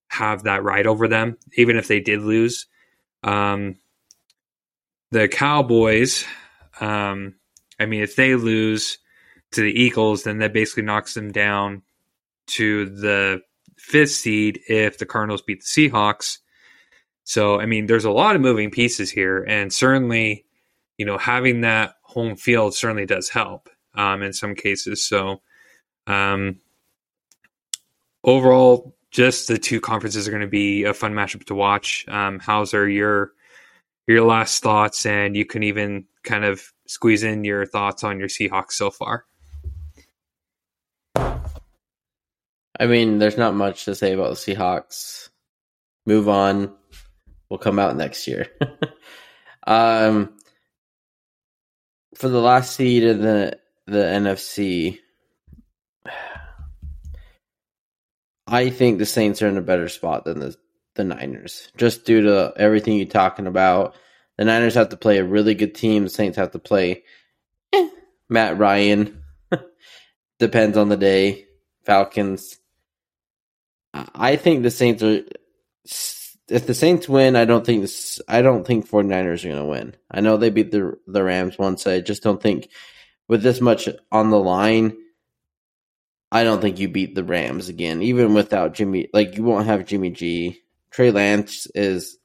have that right over them, even if they did lose. Um, the Cowboys, um, I mean, if they lose to the Eagles, then that basically knocks them down to the fifth seed if the Cardinals beat the Seahawks. So, I mean, there's a lot of moving pieces here, and certainly, you know, having that home field certainly does help um, in some cases. So, um, overall, just the two conferences are going to be a fun matchup to watch. Um, Hauser, your your last thoughts, and you can even kind of squeeze in your thoughts on your Seahawks so far.
I mean, there's not much to say about the Seahawks. Move on. We'll come out next year. um, for the last seed in the the NFC, I think the Saints are in a better spot than the the Niners, just due to everything you're talking about. The Niners have to play a really good team. The Saints have to play eh, Matt Ryan. Depends on the day. Falcons. I think the Saints are if the Saints win, I don't think this, I don't think 49ers are going to win. I know they beat the the Rams once. I just don't think with this much on the line, I don't think you beat the Rams again, even without Jimmy. Like you won't have Jimmy G. Trey Lance is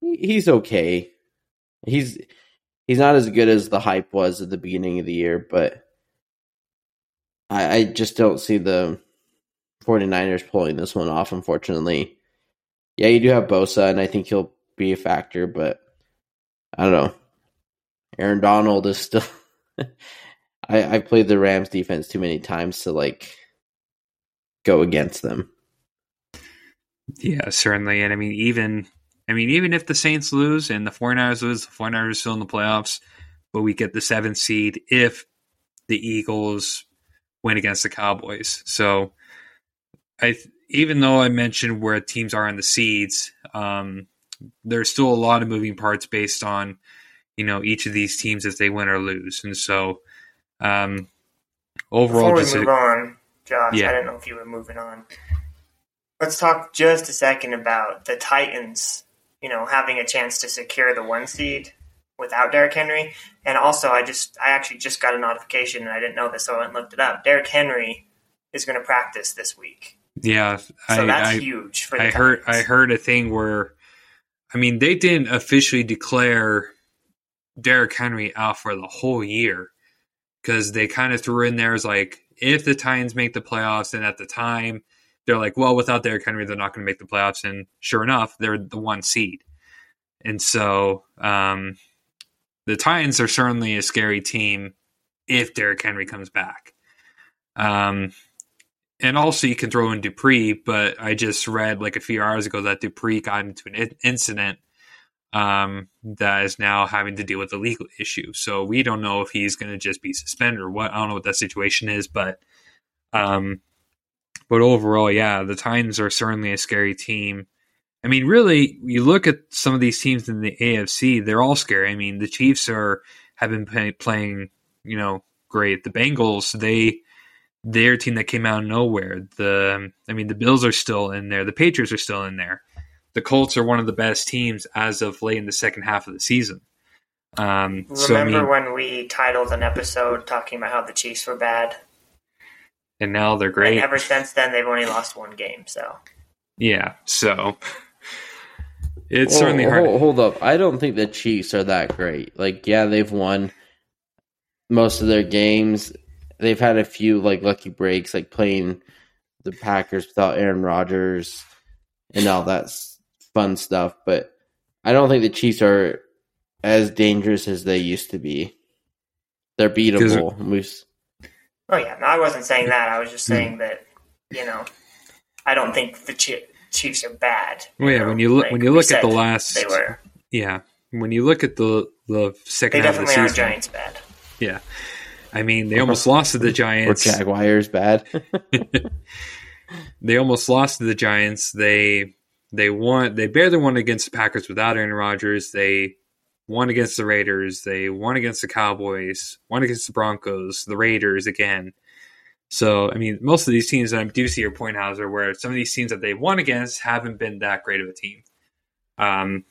he's okay. He's he's not as good as the hype was at the beginning of the year, but I, I just don't see the 49ers pulling this one off, unfortunately yeah, you do have Bosa, and I think he'll be a factor, but I don't know. Aaron Donald is still. I I played the Rams defense too many times to like go against them.
Yeah, certainly, and I mean even I mean even if the Saints lose and the 49ers lose, the 49ers are still in the playoffs, but we get the seventh seed if the Eagles win against the Cowboys. So I even though I mentioned where teams are in the seeds, um, there's still a lot of moving parts based on you know each of these teams if they win or lose, and so um, overall,
before we move a, on, Josh, yeah. I don't know if you were moving on. Let's talk just a second about the Titans. You know, having a chance to secure the one seed without Derrick Henry, and also I just I actually just got a notification and I didn't know this, so I went and looked it up. Derrick Henry is going to practice this week.
Yeah,
so I, that's I, huge. I
Titans. heard I heard a thing where, I mean, they didn't officially declare Derrick Henry out for the whole year because they kind of threw in there as like if the Titans make the playoffs, and at the time they're like, well, without Derrick Henry, they're not going to make the playoffs. And sure enough, they're the one seed. And so um, the Titans are certainly a scary team if Derrick Henry comes back. Um, and also, you can throw in Dupree, but I just read like a few hours ago that Dupree got into an incident um, that is now having to deal with a legal issue. So we don't know if he's going to just be suspended or what. I don't know what that situation is, but um, but overall, yeah, the Titans are certainly a scary team. I mean, really, you look at some of these teams in the AFC; they're all scary. I mean, the Chiefs are have been play, playing, you know, great. The Bengals, they their team that came out of nowhere. The I mean, the Bills are still in there. The Patriots are still in there the Colts are one of the best teams as of late in the second half of the season. Um,
Remember
so, I mean,
when we titled an episode talking about how the Chiefs were bad?
And now they're great.
And ever since then, they've only lost one game. So
yeah, so it's
Whoa,
certainly hard.
Hold, hold up, I don't think the Chiefs are that great. Like, yeah, they've won most of their games. They've had a few like lucky breaks, like playing the Packers without Aaron Rodgers and all that fun stuff, but I don't think the Chiefs are as dangerous as they used to be. They're beatable. We've,
oh yeah, no, I wasn't saying that. I was just
Hmm.
saying that you know, I don't think the Chi- Chiefs are bad.
Well, yeah,
know,
when you look
like
when you look at the last,
they were.
yeah, when you look at the the
They
second half of the
definitely aren't
season,
Giants bad.
yeah, I mean they almost lost to the
or
Giants.
Jaguars bad.
they almost lost to the Giants. They they won. They barely won against the Packers without Aaron Rodgers. They won against the Raiders. They won against the Cowboys. Won against the Broncos. The Raiders again. So I mean, most of these teams, and I do see your point, Hauser, where some of these teams that they won against haven't been that great of a team. Um,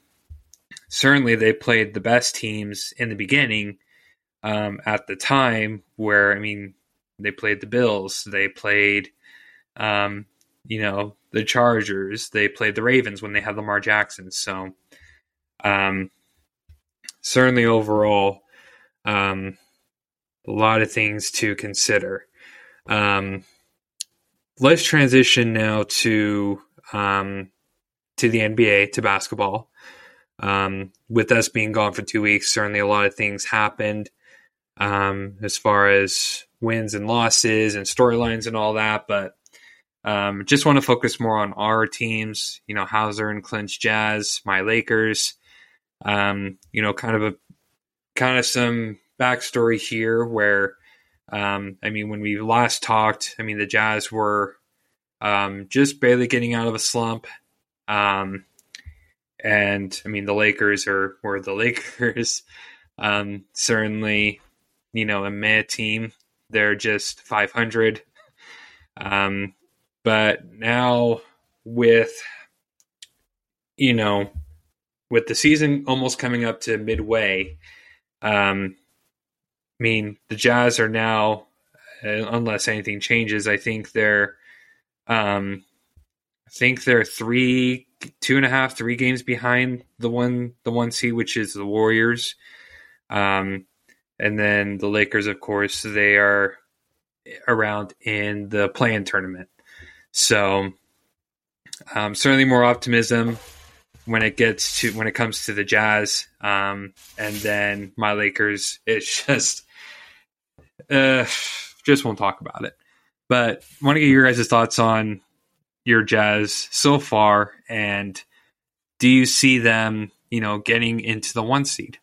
certainly, they played the best teams in the beginning. Um, at the time, where I mean, they played the Bills. They played um, you know, the Chargers. They played the Ravens when they had Lamar Jackson. So, um, certainly overall, um, a lot of things to consider. Um, let's transition now to um, to the NBA to basketball. Um, with us being gone for two weeks, certainly a lot of things happened um, as far as wins and losses and storylines and all that. But um, just want to focus more on our teams, you know, Hauser and Clint's Jazz, my Lakers. Um, you know, kind of a kind of some backstory here where, um, I mean, when we last talked, I mean, the Jazz were um, just barely getting out of a slump. Um, and I mean, the Lakers are were the Lakers. Um, certainly, you know, a meh team. They're just 500. Um, but now with you know with the season almost coming up to midway um i mean the jazz are now uh, unless anything changes i think they're um i think they're three two and a half three games behind the one the one seed which is the warriors um and then the lakers of course they are around in the play-in tournament so um, certainly more optimism when it gets to when it comes to the Jazz, um, and then my Lakers. It's just uh, just won't talk about it. But want to get your guys' thoughts on your Jazz so far, and do you see them, you know, getting into the one seed?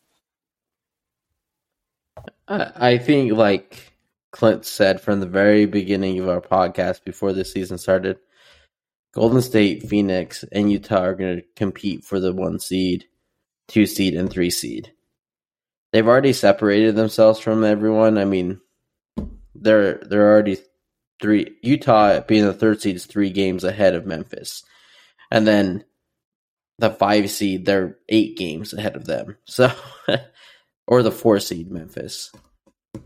I think, like Clint said from the very beginning of our podcast before the season started, Golden State, Phoenix, and Utah are going to compete for the one seed, two seed, and three seed. They've already separated themselves from everyone. I mean, they're they're already three. Utah being the third seed is three games ahead of Memphis, and then the five seed they're eight games ahead of them. So, or the four seed Memphis,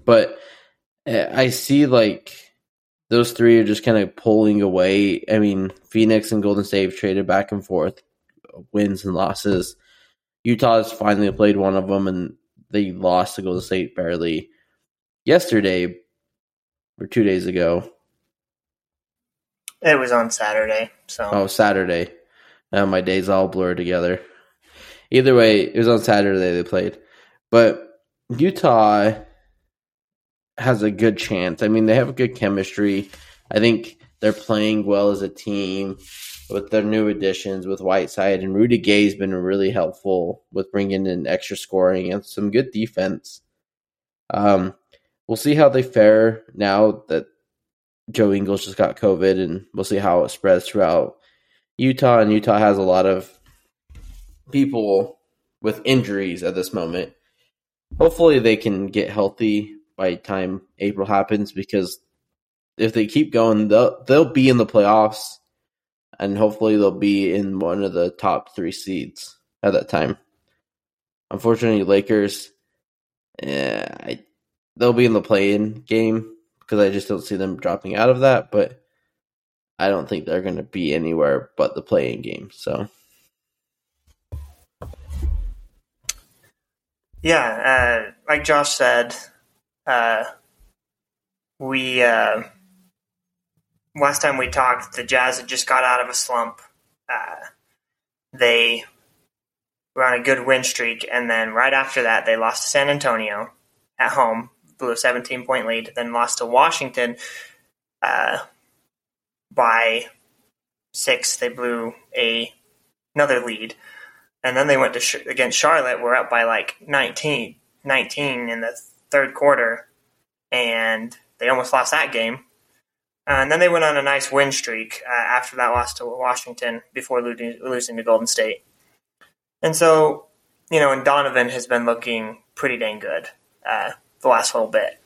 but uh, I see like those three are just kind of pulling away. I mean, Phoenix and Golden State have traded back and forth, wins and losses. Utah has finally played one of them, and they lost to Golden State barely yesterday or two days ago.
It was on Saturday, so
Oh, Saturday. Uh, my days all blur together. Either way, it was on Saturday they played. But Utah has a good chance. I mean, they have a good chemistry. I think they're playing well as a team with their new additions with Whiteside and Rudy Gay's been really helpful with bringing in extra scoring and some good defense. Um, we'll see how they fare now that Joe Ingles just got COVID, and we'll see how it spreads throughout Utah. And Utah has a lot of people with injuries at this moment. Hopefully, they can get healthy by time April happens because if they keep going, they'll they'll be in the playoffs, and hopefully they'll be in one of the top three seeds at that time. Unfortunately, Lakers, yeah, I, they'll be in the play-in game because I just don't see them dropping out of that. But I don't think they're going to be anywhere but the play-in game. So
yeah, uh, like Josh said, uh, we uh, last time we talked, the Jazz had just got out of a slump. Uh, they were on a good win streak, and then right after that, they lost to San Antonio at home, blew a 17 point lead, then lost to Washington uh, by six. They blew a another lead, and then they went to sh- against Charlotte. We're up by like 19, 19 in the third quarter, and they almost lost that game. Uh, and then they went on a nice win streak uh, after that loss to Washington before losing, losing to Golden State. And so, you know, and Donovan has been looking pretty dang good uh, the last little bit.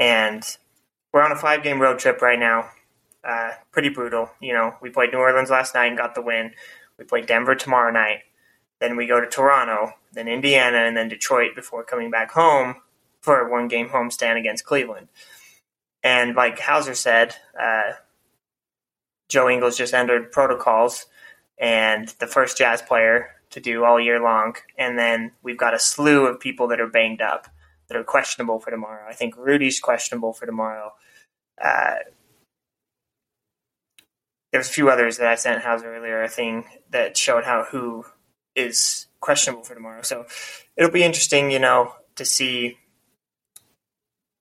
And we're on a five game road trip right now. Uh, pretty brutal. You know, we played New Orleans last night and got the win. We play Denver tomorrow night. Then we go to Toronto, then Indiana, and then Detroit before coming back home for a one game homestand against Cleveland. And like Hauser said, uh, Joe Ingles just entered protocols and the first jazz player to do all year long. And then we've got a slew of people that are banged up that are questionable for tomorrow. I think Rudy's questionable for tomorrow. Uh, there's a few others that I sent Hauser earlier, a thing that showed how who is questionable for tomorrow. So it'll be interesting, you know, to see,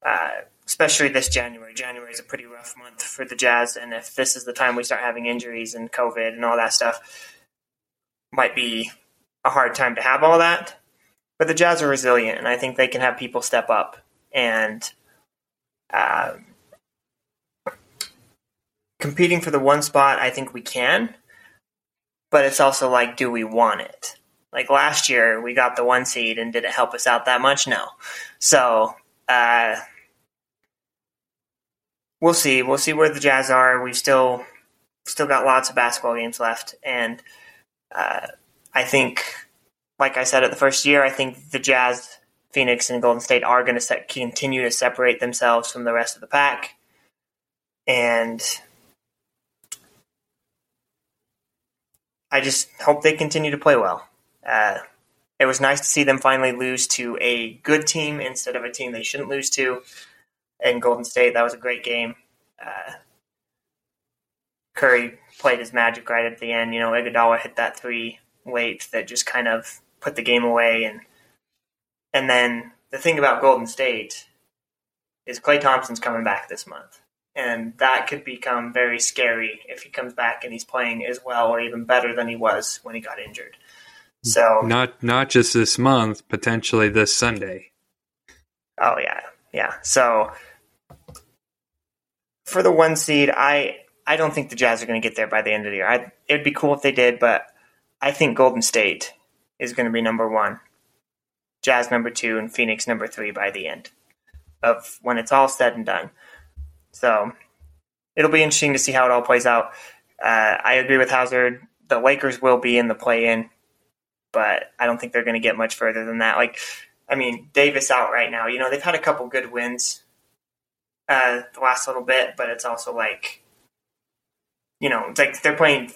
uh, especially this January. January is a pretty rough month for the Jazz, and if this is the time we start having injuries and COVID and all that stuff, might be a hard time to have all that. But the Jazz are resilient, and I think they can have people step up and. Uh, competing for the one spot, I think we can. But it's also like, do we want it? Like last year, we got the one seed, and did it help us out that much? No. So uh, we'll see. We'll see where the Jazz are. We've still still got lots of basketball games left, and uh, I think, like I said at the first year, I think the Jazz, Phoenix, and Golden State are going to continue to separate themselves from the rest of the pack, and I just hope they continue to play well. Uh, it was nice to see them finally lose to a good team instead of a team they shouldn't lose to. In Golden State, that was a great game. Uh, Curry played his magic right at the end. You know, Iguodala hit that three late that just kind of put the game away, and and then the thing about Golden State is Klay Thompson's coming back this month and that could become very scary if he comes back and he's playing as well or even better than he was when he got injured. So
not not just this month, potentially this Sunday.
Oh yeah, yeah. So for the one seed, I I don't think the Jazz are going to get there by the end of the year. I, it'd be cool if they did, but I think Golden State is going to be number one, Jazz number two, and Phoenix number three by the end of when it's all said and done. So it'll be interesting to see how it all plays out. Uh, I agree with Hauser. The Lakers will be in the play-in, but I don't think they're going to get much further than that. Like, I mean, Davis out right now. You know, they've had a couple good wins uh, the last little bit, but it's also like, you know, it's like they're playing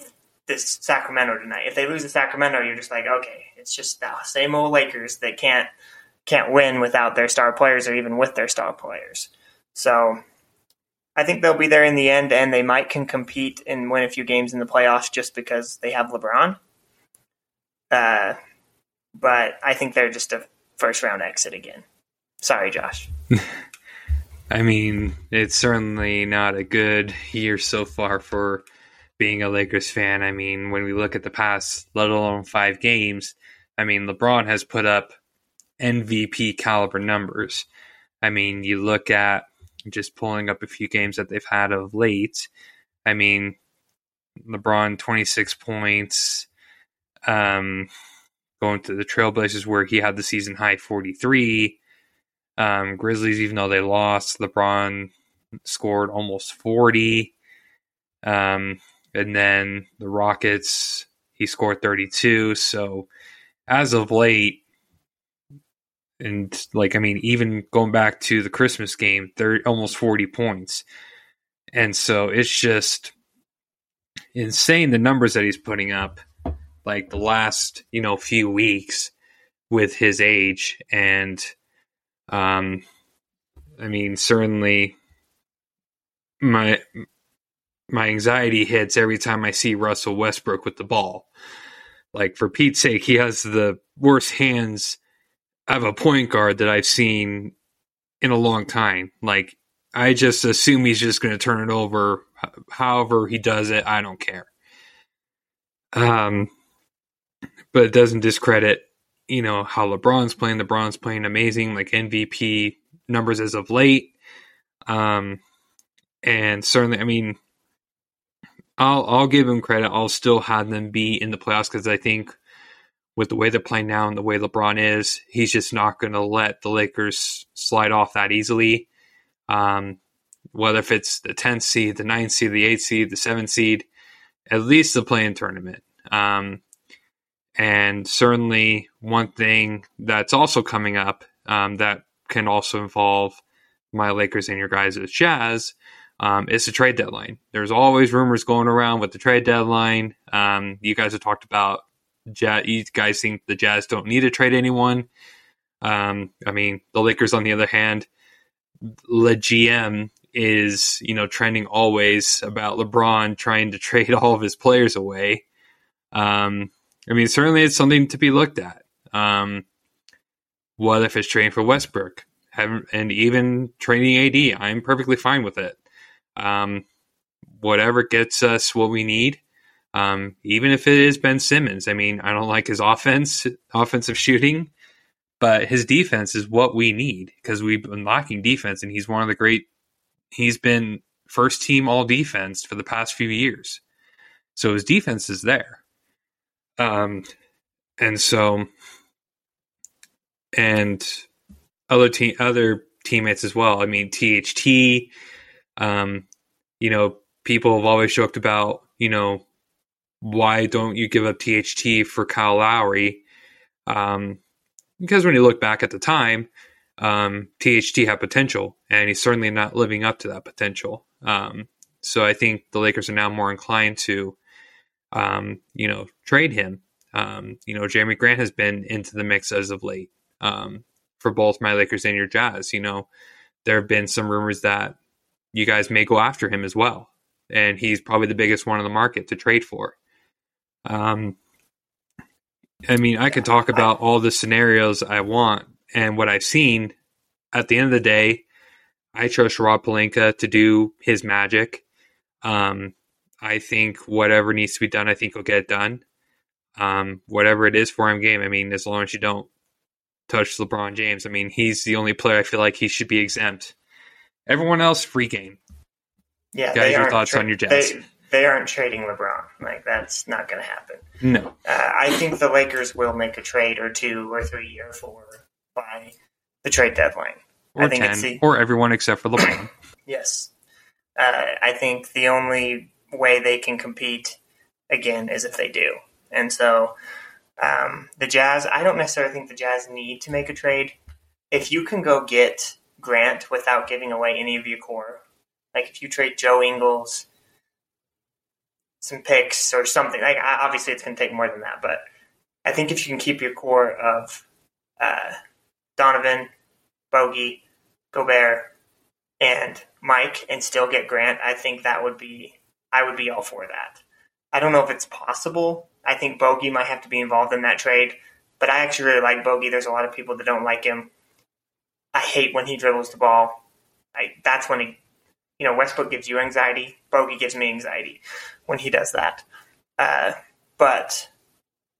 this Sacramento tonight. If they lose to Sacramento, you're just like, okay, it's just the same old Lakers that can't can't win without their star players or even with their star players. So I think they'll be there in the end, and they might can compete and win a few games in the playoffs just because they have LeBron. Uh, but I think they're just a first round exit again. Sorry, Josh.
I mean, it's certainly not a good year so far for being a Lakers fan. I mean, when we look at the past, let alone five games, I mean, LeBron has put up MVP caliber numbers. I mean, you look at just pulling up a few games that they've had of late. I mean, LeBron 26 points, um, going to the Trailblazers where he had the season high 43. Um, Grizzlies, even though they lost, LeBron scored almost 40. Um, and then the Rockets, he scored 32. So as of late, and like I mean, even going back to the Christmas game, they're almost 40 points. And so it's just insane the numbers that he's putting up like the last, you know, few weeks with his age and um I mean certainly my my anxiety hits every time I see Russell Westbrook with the ball. Like for Pete's sake, he has the worst hands of a point guard that I've seen in a long time. Like I just assume he's just going to turn it over. However he does it, I don't care. Um, but it doesn't discredit, you know, how LeBron's playing. LeBron's playing amazing, like MVP numbers as of late. Um, and certainly, I mean, I'll I'll give him credit. I'll still have them be in the playoffs because I think with the way they're playing now and the way LeBron is, he's just not going to let the Lakers slide off that easily. Um, whether if it's the 10th seed, the 9th seed, the 8th seed, the 7th seed, at least the play-in tournament. Um, and certainly one thing that's also coming up um, that can also involve my Lakers and your guys' Jazz um, is the trade deadline. There's always rumors going around with the trade deadline. Um, you guys have talked about Jazz, you guys think the Jazz don't need to trade anyone. Um, I mean, the Lakers, on the other hand, the GM is you know trending always about LeBron trying to trade all of his players away. Um, I mean, certainly it's something to be looked at. Um, what if it's trading for Westbrook? and even trading AD, I'm perfectly fine with it. Um, whatever gets us what we need, um, even if it is Ben Simmons. I mean, I don't like his offense, offensive shooting, but his defense is what we need because we've been lacking defense, and he's one of the great. He's been first team all defense for the past few years, so his defense is there. Um, and so, and other team, other teammates as well. I mean, THT. Um, you know, people have always joked about, you know, why don't you give up THT for Kyle Lowry? Um, because when you look back at the time, um, THT had potential, and he's certainly not living up to that potential. Um, so I think the Lakers are now more inclined to um, you know, trade him. Um, you know, Jerami Grant has been into the mix as of late um, for both my Lakers and your Jazz. You know, there have been some rumors that you guys may go after him as well, and he's probably the biggest one on the market to trade for. Um, I mean, I could talk about all the scenarios I want and what I've seen. At the end of the day, I trust Rob Pelinka to do his magic. Um, I think whatever needs to be done, I think he'll get it done. Um, whatever it is for him game. I mean, as long as you don't touch LeBron James, I mean, he's the only player I feel like he should be exempt. Everyone else, free game.
Yeah,
guys, your thoughts on your Jazz?
They, they aren't trading LeBron. Like that's not going to happen.
No,
uh, I think the Lakers will make a trade or two or three or four by the trade deadline.
Or
I think
ten,
the,
or everyone except for LeBron.
yes, uh, I think the only way they can compete again is if they do. And so um, the Jazz, I don't necessarily think the Jazz need to make a trade. If you can go get Grant without giving away any of your core, like if you trade Joe Ingles, some picks or something, like obviously it's going to take more than that, but I think if you can keep your core of uh, Donovan, Bogey, Gobert, and Mike and still get Grant, I think that would be I would be all for that. I don't know if it's possible. I think Bogey might have to be involved in that trade, but I actually really like Bogey. There's a lot of people that don't like him. I hate when he dribbles the ball. I, that's when he, you know, Westbrook gives you anxiety. Bogey gives me anxiety when he does that. Uh, but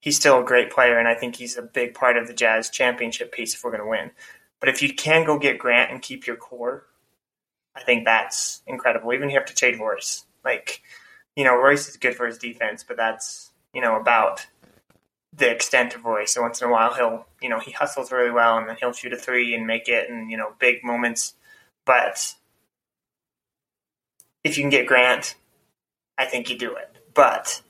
he's still a great player, and I think he's a big part of the Jazz championship piece if we're going to win. But if you can go get Grant and keep your core, I think that's incredible. Even if you have to trade Royce, like you know, Royce is good for his defense, but that's you know about the extent of Royce. So once in a while, he'll you know he hustles really well, and then he'll shoot a three and make it, and you know big moments. But if you can get Grant, I think you do it. But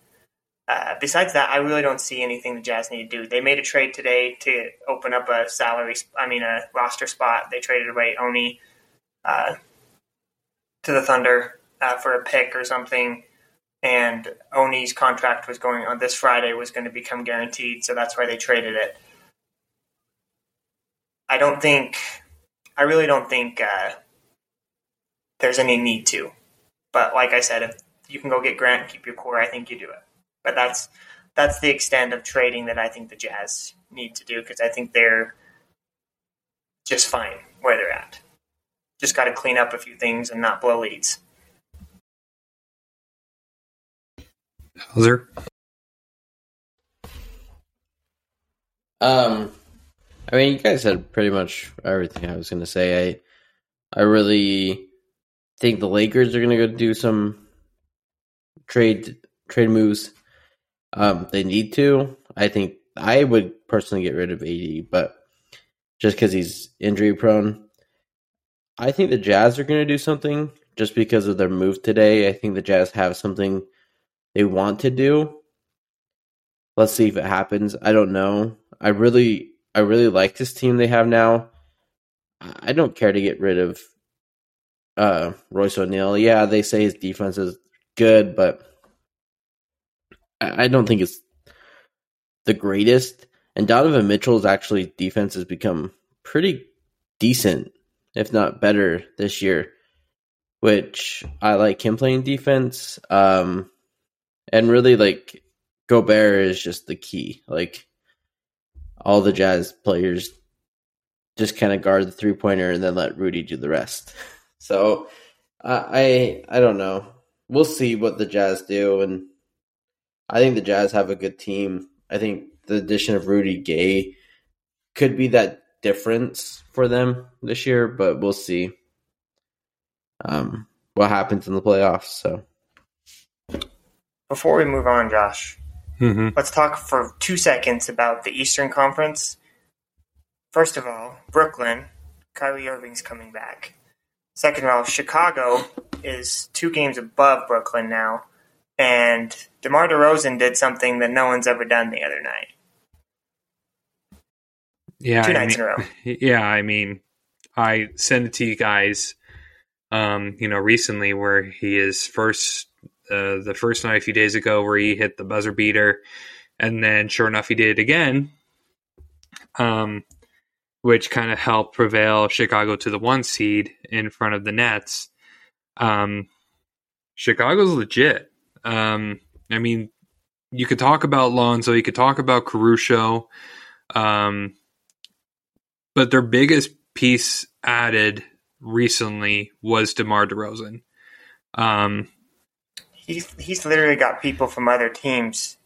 uh, besides that, I really don't see anything the Jazz need to do. They made a trade today to open up a salary, I mean, a roster spot. They traded away Oni uh, to the Thunder uh, for a pick or something. And Oni's contract was going on this Friday was going to become guaranteed, so that's why they traded it. I don't think, I really don't think uh, there's any need to. But like I said, if you can go get Grant and keep your core, I think you do it. But that's that's the extent of trading that I think the Jazz need to do because I think they're just fine where they're at. Just got to clean up a few things and not blow leads.
Hauser?
Um, I mean, you guys said pretty much everything I was going to say. I, I really think the Lakers are going to go do some trade trade moves. Um, they need to. I think I would personally get rid of AD, but just because he's injury prone, I think the Jazz are going to do something just because of their move today. I think the Jazz have something they want to do. Let's see if it happens. I don't know. I really, I really like this team they have now. I don't care to get rid of uh, Royce O'Neale. Yeah, they say his defense is good, but I don't think it's the greatest. And Donovan Mitchell's actually defense has become pretty decent, if not better, this year. Which I like him playing defense. Um, and really like Gobert is just the key. Like all the Jazz players just kind of guard the three pointer and then let Rudy do the rest. So uh, I I don't know. We'll see what the Jazz do, and I think the Jazz have a good team. I think the addition of Rudy Gay could be that difference for them this year, but we'll see um, what happens in the playoffs. So
before we move on, Josh,
mm-hmm.
let's talk for two seconds about the Eastern Conference. First of all, Brooklyn, Kyrie Irving's coming back. Second of all, Chicago is two games above Brooklyn now, and DeMar DeRozan did something that no one's ever done the other night.
Yeah,
two
I
nights
mean,
in a row.
Yeah, I mean, I sent it to you guys, um, you know, recently where he is first, uh, the first night a few days ago where he hit the buzzer beater, and then sure enough he did it again, um, which kind of helped prevail Chicago to the one seed in front of the Nets. Um, Chicago's legit. Um, I mean, you could talk about Lonzo, you could talk about Caruso, um, but their biggest piece added recently was DeMar DeRozan. Um,
He's he's literally got people from other teams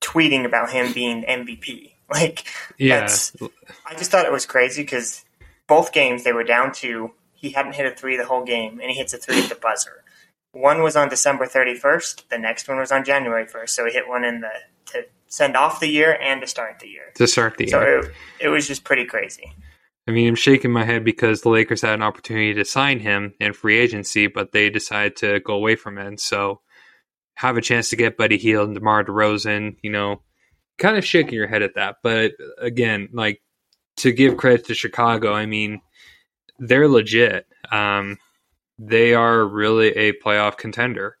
tweeting about him being MVP. Like,
yeah,
I just thought it was crazy because both games they were down two. He hadn't hit a three the whole game, and he hits a three at the buzzer. One was on December 31st. The next one was on January 1st. So he hit one in the to send off the year and to start the year.
to start the
So
year.
it, it was just pretty crazy.
I mean, I'm shaking my head because the Lakers had an opportunity to sign him in free agency, but they decided to go away from it. So have a chance to get Buddy Hield and DeMar DeRozan, you know, kind of shaking your head at that. But again, like to give credit to Chicago, I mean, they're legit. Um, they are really a playoff contender,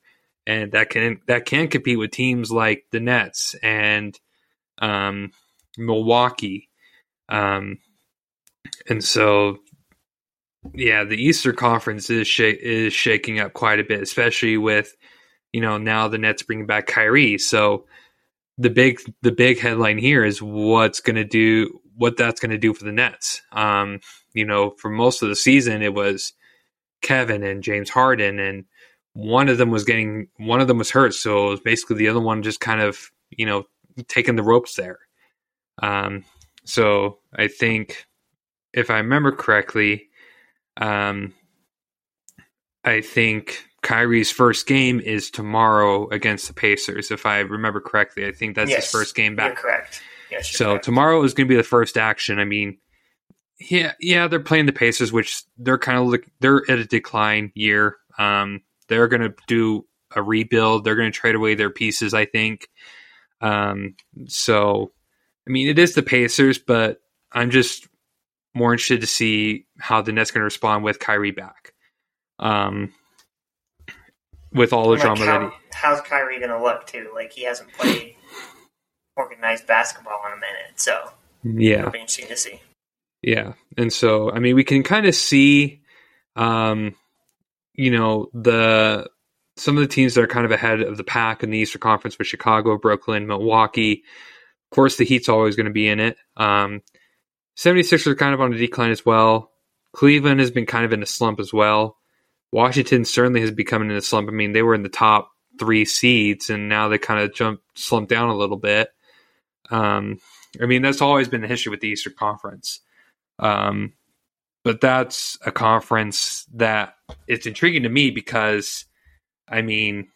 and that can that can compete with teams like the Nets and um, Milwaukee. Um, and so Yeah, the Easter Conference is sh- is shaking up quite a bit, especially with you know now the Nets bringing back Kyrie. So the big the big headline here is what's going to do what that's going to do for the Nets. Um, you know, for most of the season, it was Kevin and James Harden, and one of them was getting one of them was hurt, so it was basically the other one just kind of you know taking the ropes there. Um, so I think if I remember correctly, um, I think Kyrie's first game is tomorrow against the Pacers. If I remember correctly, I think that's
Yes,
his first game back.
Correct. Yes,
So
correct.
tomorrow is going to be the first action. I mean, yeah, yeah, they're playing the Pacers, which they're kind of look, they're at a decline year. Um, they're going to do a rebuild. They're going to trade away their pieces, I think. Um, so, I mean, it is the Pacers, but I'm just more interested to see how the Nets going to respond with Kyrie back. Um, with all the
Like,
drama that he,
how's Kyrie going to look too? Like he hasn't played organized basketball in a minute, so
yeah,
it'll be interesting to see.
Yeah. And so, I mean, we can kind of see, um, you know, the some of the teams that are kind of ahead of the pack in the Eastern Conference with Chicago, Brooklyn, Milwaukee. Of course, the Heat's always going to be in it. Um, 76ers are kind of on a decline as well. Cleveland has been kind of in a slump as well. Washington certainly has become in a slump. I mean, they were in the top three seeds, and now they kind of jumped, slumped down a little bit. Um, I mean, that's always been the history with the Eastern Conference. Um, but that's a conference that it's intriguing to me because, I mean,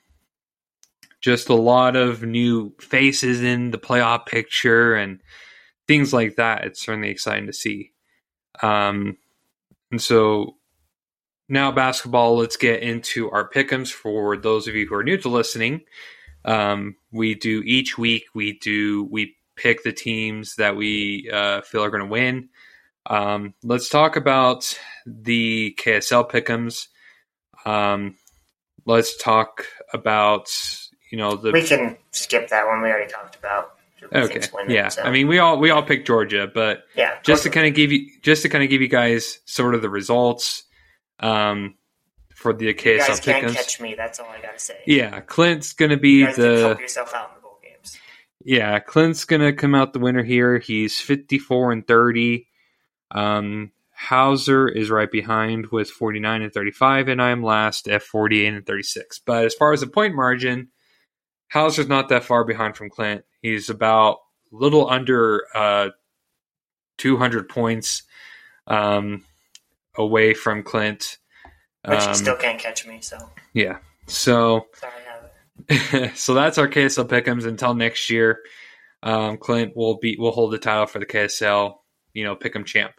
just a lot of new faces in the playoff picture and things like that. It's certainly exciting to see. Um, and so now basketball, let's get into our pickums for those of you who are new to listening. Um, we do each week, we do, we pick the teams that we uh, feel are going to win. Um, let's talk about the KSL pickums. Um, let's talk about you know the
We can skip that one. We already talked about.
okay
winning,
yeah.
so,
I mean we all we all picked Georgia, but
yeah.
just to kind of give you just to kind of give you guys sort of the results um, for the
you
KSL
guys can't
pickums.
catch me. That's all I gotta say.
Yeah, Clint's going to
you
be
guys
the
help yourself out in the bowl games.
Yeah, Clint's gonna come out the winner here. He's fifty-four and thirty. Um, Hauser is right behind with forty-nine and thirty-five, and I'm last at forty-eight and thirty-six. But as far as the point margin, Hauser's not that far behind from Clint. He's about a little under uh, two hundred points um, away from Clint.
But
Um,
you still can't catch me, so
yeah. So
sorry.
So that's our KSL pickums until next year. Um, Clint will be will hold the title for the KSL, you know, pick'em champ.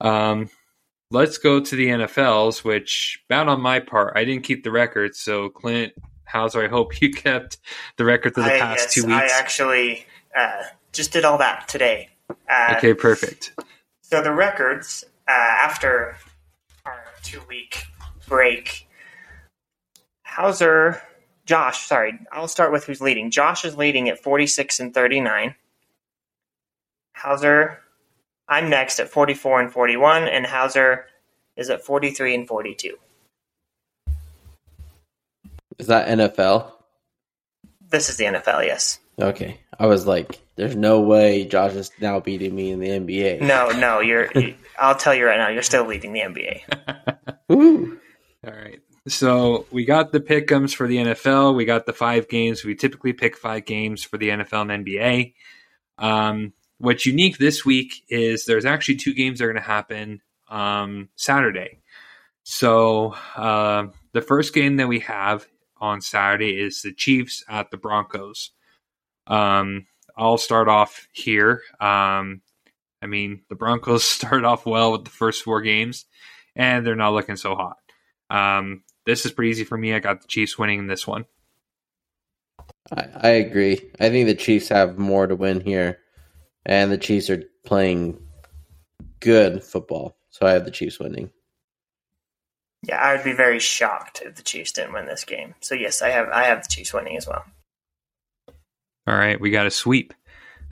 Um, let's go to the NFLs, which bound on my part. I didn't keep the record, so Clint Hauser, I hope you kept the record for the
I,
past
yes,
two
I actually uh, just did all that today. Uh,
okay, perfect.
So the records uh, after our two week break, Hauser, Josh, sorry, I'll start with who's leading. Josh is leading at 46 and 39. Hauser, I'm next at 44 and 41, and Hauser is at 43 and 42.
Is that NFL?
This is the NFL, yes.
Okay. I was like, there's no way Josh is now beating me in the NBA.
No, no, you're. I'll tell you right now, you're still leading the NBA.
Woo.
All right. So we got the pickums for the NFL. We got the five games. We typically pick five games for the NFL and NBA. Um, what's unique this week is there's actually two games that are going to happen um, Saturday. So uh, the first game that we have on Saturday is the Chiefs at the Broncos. Um, I'll start off here. Um, I mean, the Broncos started off well with the first four games, and they're not looking so hot. Um, this is pretty easy for me. I got the Chiefs winning this one.
I, I agree. I think the Chiefs have more to win here, and the Chiefs are playing good football. So I have the Chiefs winning.
Yeah, I would be very shocked if the Chiefs didn't win this game. So yes, I have I have the Chiefs winning as well.
All right, we got a sweep.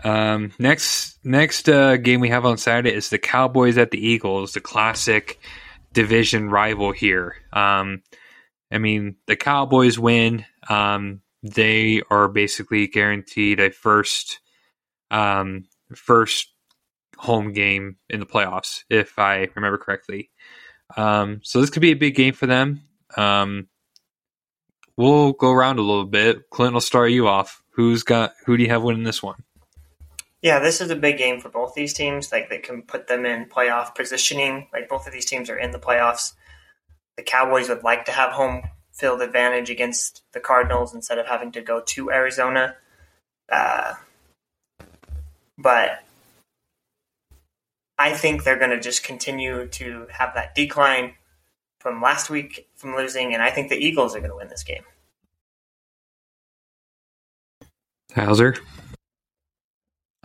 Um, next next uh, game we have on Saturday is the Cowboys at the Eagles, the classic division rival here. Um, I mean, the Cowboys win. Um, they are basically guaranteed a first um, first home game in the playoffs, if I remember correctly. Um, so this could be a big game for them. Um, we'll go around a little bit. Clint will start you off. Who's got? Who do you have winning this one?
Yeah, this is a big game for both these teams. Like they can put them in playoff positioning. Like both of these teams are in the playoffs. The Cowboys would like to have home field advantage against the Cardinals instead of having to go to Arizona. Uh, but I think they're going to just continue to have that decline from last week from losing, and I think the Eagles are going to win this game.
Hauser.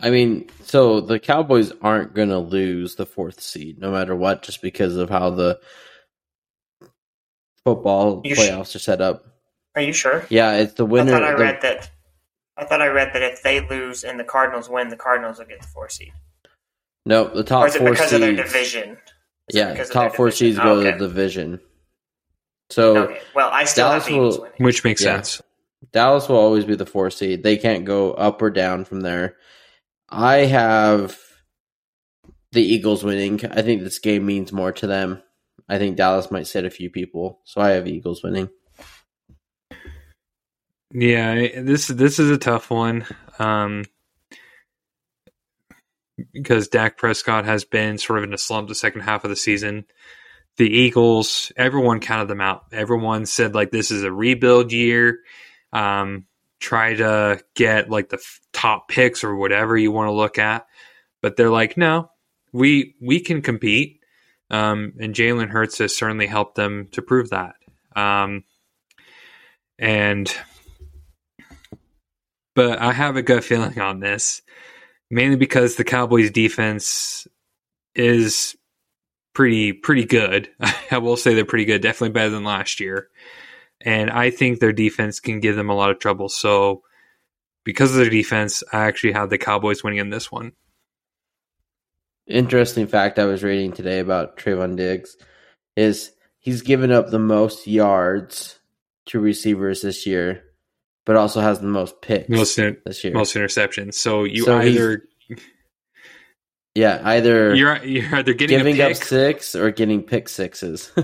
I mean, so the Cowboys aren't going to lose the fourth seed no matter what, just because of how the football
You sh-
playoffs are set up.
Are you sure?
Yeah, it's the winner.
I thought I
the-
read that. I thought I read that if they lose and the Cardinals win, the Cardinals will get the four seed.
no, the
Or
top
is it
four
because
seeds.
of their division? Is
Yeah,
because of
top four
division?
seeds go
okay.
to the division. So
Okay. Well, I still
Dallas
have Eagles
will-
winning.
Which makes
Yeah.
sense.
Dallas will always be the four seed. They can't go up or down from there. I have the Eagles winning. I think this game means more to them. I think Dallas might sit a few people, so I have Eagles winning.
Yeah, this this is a tough one. Um, because Dak Prescott has been sort of in a slump the second half of the season. The Eagles, everyone counted them out. Everyone said like this is a rebuild year. Um, try to get like the top picks or whatever you want to look at, but they're like, no, we we can compete. Um, and Jalen Hurts has certainly helped them to prove that. Um, and but I have a gut feeling on this, mainly because the Cowboys' defense is pretty pretty good. I will say they're pretty good, definitely better than last year, and I think their defense can give them a lot of trouble. So, because of their defense, I actually have the Cowboys winning in this one.
Interesting fact I was reading today about Trevon Diggs is he's given up the most yards to receivers this year, but also has the most picks
Most
this year.
most interceptions. So you
So
either
yeah, either
you're you're either getting
giving
a
up six or getting pick sixes.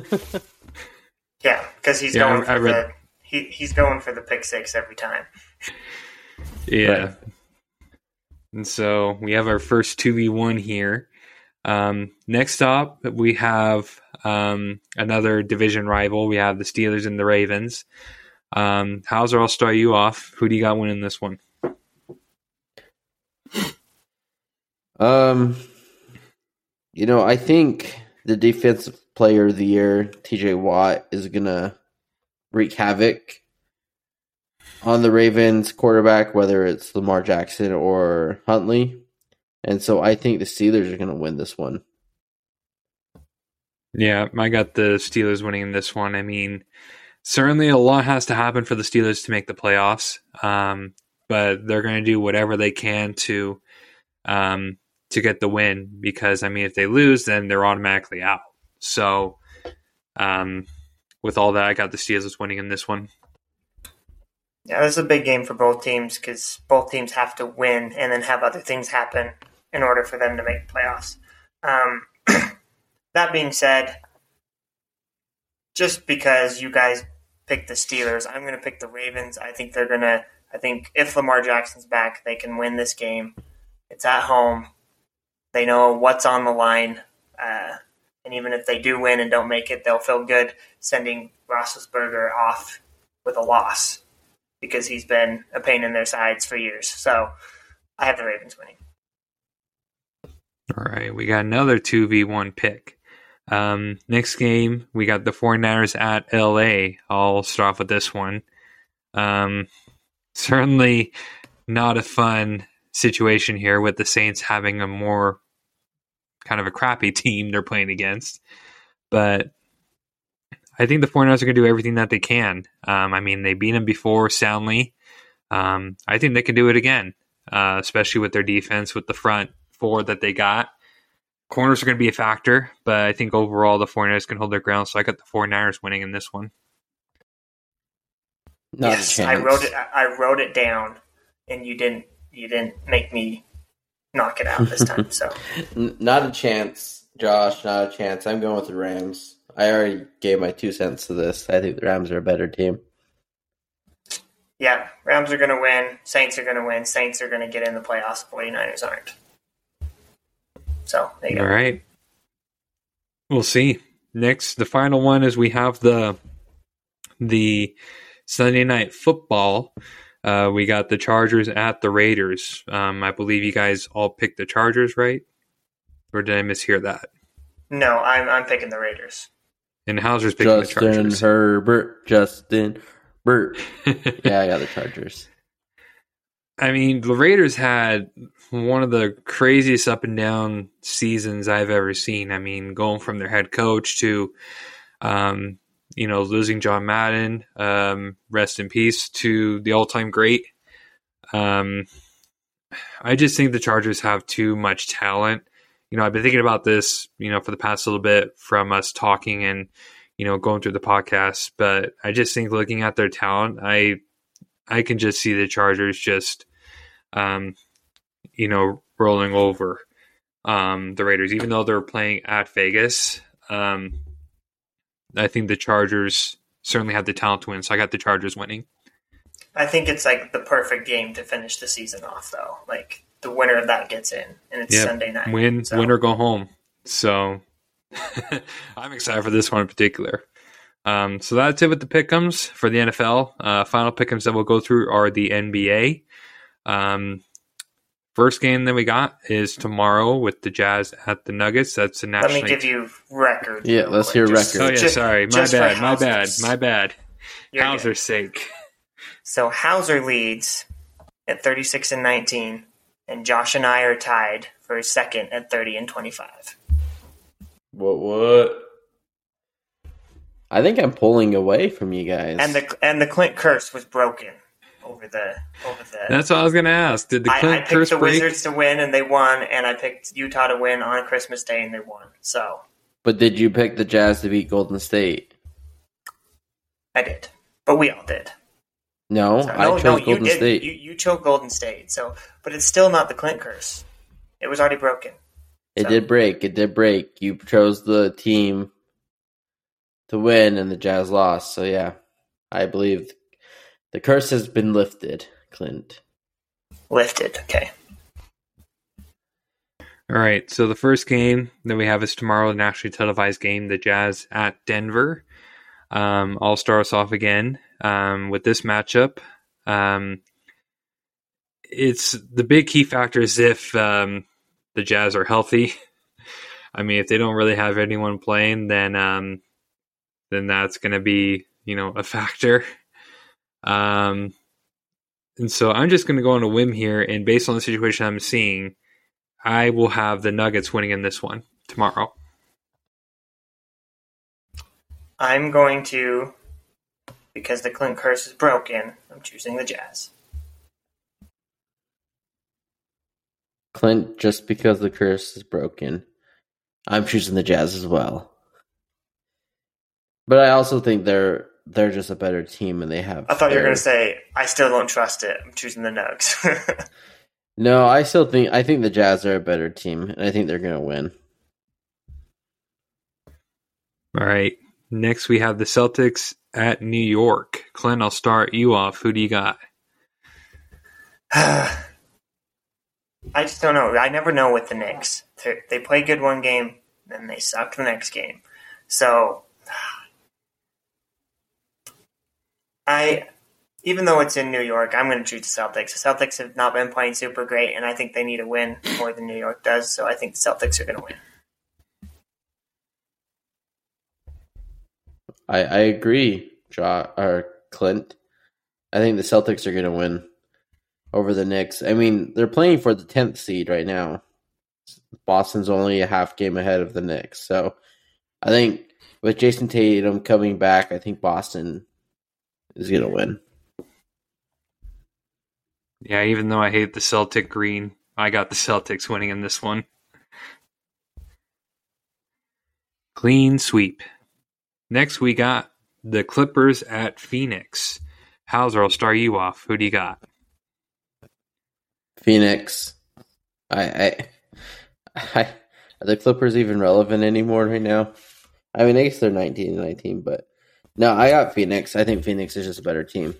Yeah, because he's
Yeah,
going
I-
for
I read-
the he, he's going for the pick six every time.
Yeah.
Right.
And so we have our first 2v1 here. Um, next up, we have um, another division rival. We have the Steelers and the Ravens. Um, Hauser, I'll start you off. Who do you got winning this one?
Um, you know, I think the defensive player of the year, TJ Watt, is gonna wreak havoc on the Ravens quarterback, whether it's Lamar Jackson or Huntley. And so I think the Steelers are gonna win this one.
Yeah, I got the Steelers winning in this one. I mean, certainly a lot has to happen for the Steelers to make the playoffs, um, but they're going to do whatever they can to um, to get the win. Because I mean, if they lose, then they're automatically out. So, um, with all that, I got the Steelers winning in this one.
Yeah, this is a big game for both teams because both teams have to win and then have other things happen in order for them to make playoffs. Um, that being said, just because you guys picked the Steelers, I'm going to pick the Ravens. I think they're going to. I think if Lamar Jackson's back, they can win this game. It's at home. They know what's on the line. Uh, and even if they do win and don't make it, they'll feel good sending Roethlisberger off with a loss because he's been a pain in their sides for years. So I have the Ravens winning.
All right, we got another 2v1 pick. Um, next game, we got the 49ers at LA. I'll start off with this one. Um, certainly not a fun situation here with the Saints having a more kind of a crappy team they're playing against. But I think the 49ers are going to do everything that they can. Um, I mean, they beat them before soundly. Um, I think they can do it again, uh, especially with their defense, with the front four that they got. corners are going to be a factor, but I think overall the 49ers can hold their ground. So I got the 49ers winning in this one.
Not
yes. I wrote it. I wrote it down, and you didn't. You didn't make me knock it out this time. So
not a chance, Josh. Not a chance. I'm going with the Rams. I already gave my two cents to this. I think the Rams are a better team.
yeah, Rams are going to win. Saints are going to win. Saints are going to get in the playoffs. 49ers aren't. So there you
All
go.
right. We'll see. Next, the final one is we have the the Sunday night football. Uh, we got the Chargers at the Raiders. Um, I believe you guys all picked the Chargers, right? Or did I mishear that?
No, I'm I'm picking the Raiders.
And Hauser's picking the Chargers.
Justin
Chargers.
Herbert. Justin Herbert. Yeah, I got the Chargers.
I mean, the Raiders had one of the craziest up and down seasons I've ever seen. I mean, going from their head coach to, um, you know, losing John Madden, um, rest in peace, to the all time great. Um, I just think the Chargers have too much talent. You know, I've been thinking about this, you know, for the past little bit from us talking and, you know, going through the podcast, but I just think looking at their talent, I I can just see the Chargers just, um, you know, rolling over um, the Raiders, even though they're playing at Vegas. Um, I think the Chargers certainly have the talent to win, so I got the Chargers winning.
I think it's like the perfect game to finish the season off, though. Like the winner of that gets in, and it's
Yep.
Sunday night.
Win,
So,
win or go home. So I'm excited for this one in particular. Um, so that's it with the pickums for the NFL. Uh, final pickums that we'll go through are the NBA. Um, first game that we got is tomorrow with the Jazz at the Nuggets. That's a
national.
Let
me give you record.
Yeah, let's hear
Just-
oh yeah,
just-
sorry, my
just for
bad, my bad, my bad.
You're good.
Hauser's sake.
So Hauser leads at 36 and 19, and Josh and I are tied for second at 30 and 25.
What? What? I think I'm pulling away from you guys.
And the and the Clint curse was broken over the over the.
That's what I was gonna ask. Did the
I, I
Clint
picked
curse
the
break?
Wizards to win, and they won, and I picked Utah to win on Christmas Day, and they won. So
but did you pick the Jazz to beat Golden State?
I did, but we all did.
No,
So-
I
no,
chose
no, you
Golden
did.
State.
You, you chose Golden State. So, but it's still not the Clint curse. It was already broken.
It
So-
did break. It did break. You chose the team to win, and the Jazz lost. So yeah, I believe the curse has been lifted, Clint.
Lifted. Okay.
All right. So the first game that we have is tomorrow, a nationally televised game, the Jazz at Denver. Um, I'll start us off again um, with this matchup. Um, it's the big key factor is if um, the Jazz are healthy. I mean, if they don't really have anyone playing, then um, then that's going to be you know a factor. Um, and so I'm just going to go on a whim here, and based on the situation I'm seeing, I will have the Nuggets winning in this one tomorrow.
I'm going to, because the Clint curse is broken, I'm choosing the Jazz.
Clint, just because the curse is broken, I'm choosing the Jazz as well. But I also think they're they're just a better team, and they have.
I thought you were going to say, I still don't trust it. I'm choosing the Nugs.
No, I still think I think the Jazz are a better team, and I think they're going to win.
All right. Next, we have the Celtics at New York. Clint, I'll start you off. Who do you got?
I just don't know. I never know with the Knicks. They're, they play good one game, then they suck the next game. So, I, even though it's in New York, I'm going to choose the Celtics. The Celtics have not been playing super great, and I think they need a win more than New York does. So I think the Celtics are going to win.
I I agree, jo- or Clint. I think the Celtics are going to win over the Knicks. I mean, they're playing for the tenth seed right now. Boston's only a half game ahead of the Knicks, so I think with Jayson Tatum coming back, I think Boston is going to win.
Yeah, even though I hate the Celtic green, I got the Celtics winning in this one. Clean sweep. Next, we got the Clippers at Phoenix. Hauser, I'll start you off. Who do you got?
Phoenix. I, I, I, are the Clippers even relevant anymore right now? I mean, I guess they're 19 and 19, but no, I got Phoenix. I think Phoenix is just a better team.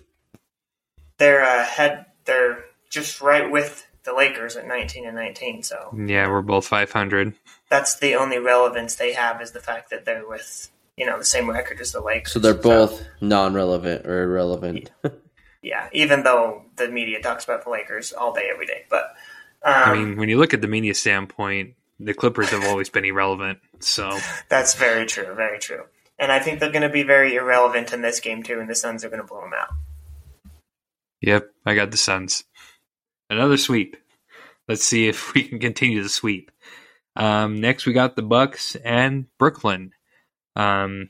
They're ahead. They're just right with the Lakers at 19 and 19. So
Yeah, we're both 500.
that's the only relevance they have is the fact that they're with you know the same record as the Lakers.
So they're both non-relevant or irrelevant.
yeah. Even though the media talks about the Lakers all day, every day, but um,
I mean, when you look at the media standpoint, the Clippers have always been irrelevant. So
that's very true. Very true. And I think they're going to be very irrelevant in this game too, and the Suns are going to blow them out.
Yep, I got the Suns. Another sweep. Let's see if we can continue the sweep. Um, next, we got the Bucks and Brooklyn. Um,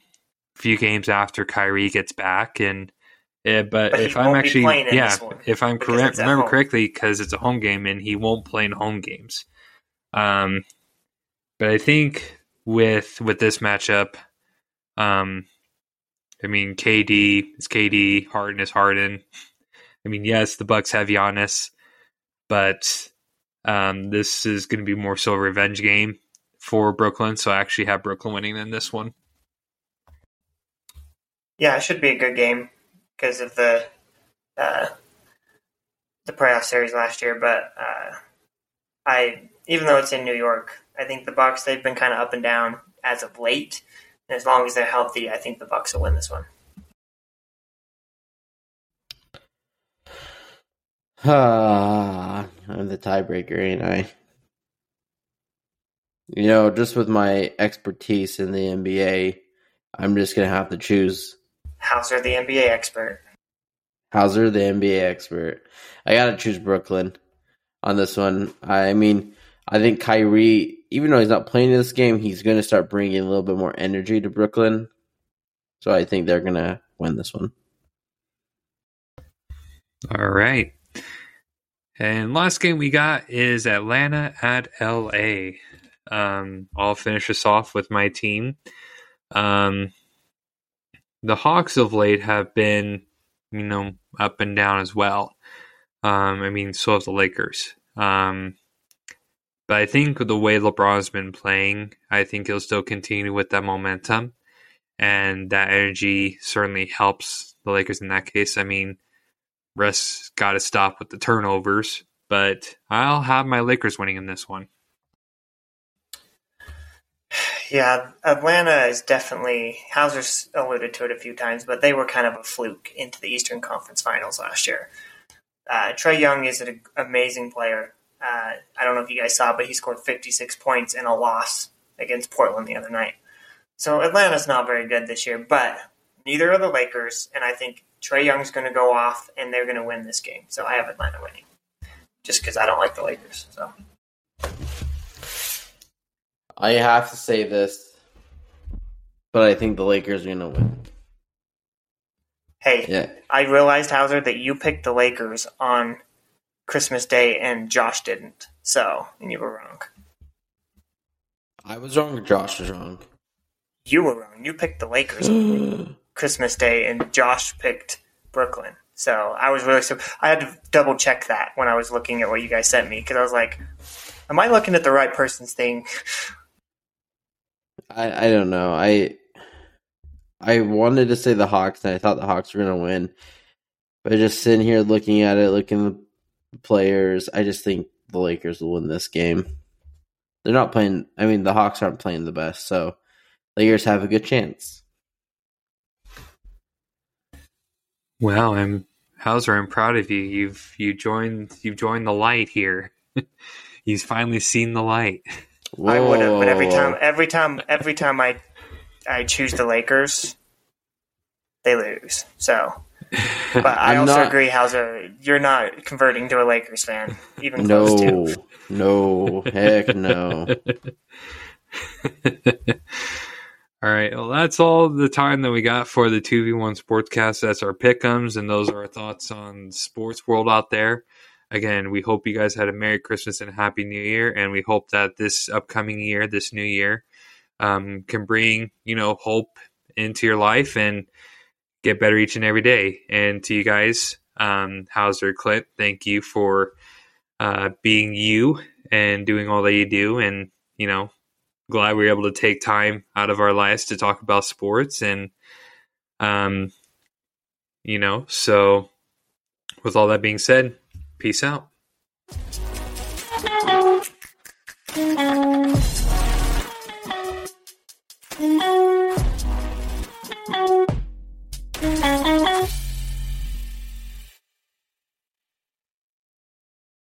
a few games after Kyrie gets back, and yeah, but,
But
if I'm actually yeah, if I'm correct, remember
home.
correctly, because it's a home game and he won't play in home games. Um, but I think with with this matchup, um, I mean KD is KD, Harden is Harden. I mean, yes, the Bucks have Giannis, but um, this is going to be more so a revenge game for Brooklyn. So I actually have Brooklyn winning in this one.
Yeah, it should be a good game because of the uh, the playoff series last year. But uh, I, even though it's in New York, I think the Bucks they've been kind of up and down as of late. And as long as they're healthy, I think the Bucks will win this one.
Ah, I'm the tiebreaker, ain't I? You know, just with my expertise in the NBA, I'm just gonna have to choose
Hauser, the NBA expert.
Hauser, the NBA expert. I gotta choose Brooklyn on this one. I mean, I think Kyrie, even though he's not playing in this game, he's gonna start bringing a little bit more energy to Brooklyn. So I think they're gonna win this one.
All right. And last game we got is Atlanta at LA. Um, I'll finish us off with my team. Um, the Hawks of late have been, you know, up and down as well. Um, I mean, so have the Lakers. Um, but I think the way LeBron's been playing, I think he'll still continue with that momentum. And that energy certainly helps the Lakers in that case. I mean, Russ got to stop with the turnovers, but I'll have my Lakers winning in this one.
Yeah, Atlanta is definitely Hauser's alluded to it a few times, but they were kind of a fluke into the Eastern Conference Finals last year. Uh, Trae Young is an amazing player. Uh, I don't know if you guys saw, but he scored 56 points in a loss against Portland the other night. So Atlanta's not very good this year, but neither are the Lakers, and I think Trae Young's going to go off and they're going to win this game. So I have Atlanta winning, just because I don't like the Lakers. So
I have to say this, but I think the Lakers are gonna win.
hey,
Yeah,
I realized Hauser that you picked the Lakers on Christmas Day and Josh didn't. So, and you were wrong.
I was wrong. Josh was wrong.
You were wrong. You picked the Lakers on Christmas Day and Josh picked Brooklyn. So I was really so I had to double check that when I was looking at what you guys sent me because I was like, "Am I looking at the right person's thing?"
I I don't know. I I wanted to say the Hawks, and I thought the Hawks were gonna win, but just sitting here looking at it, looking at the players, I just think the Lakers will win this game. They're not playing. I mean, the Hawks aren't playing the best, so Lakers have a good chance.
Wow, I'm Hauser. I'm proud of you. You've you joined you've joined the light here. He's finally seen the light.
I would have, but every time, every time, every time I I choose the Lakers, they lose. So, but I
I'm
also
not-
agree, Hauser, you're not converting to a Lakers fan, even close to.
no, no, heck no.
all right. Well, that's all the time that we got for the 2v1 Sportscast. That's our pickums, and those are our thoughts on sports world out there. Again, we hope you guys had a Merry Christmas and a Happy New Year, and we hope that this upcoming year, this new year, um, can bring you know hope into your life and get better each and every day. And to you guys, um, Hauser, Clint, thank you for uh, being you and doing all that you do. And you know, glad we were able to take time out of our lives to talk about sports and um, you know, so with all that being said, peace out.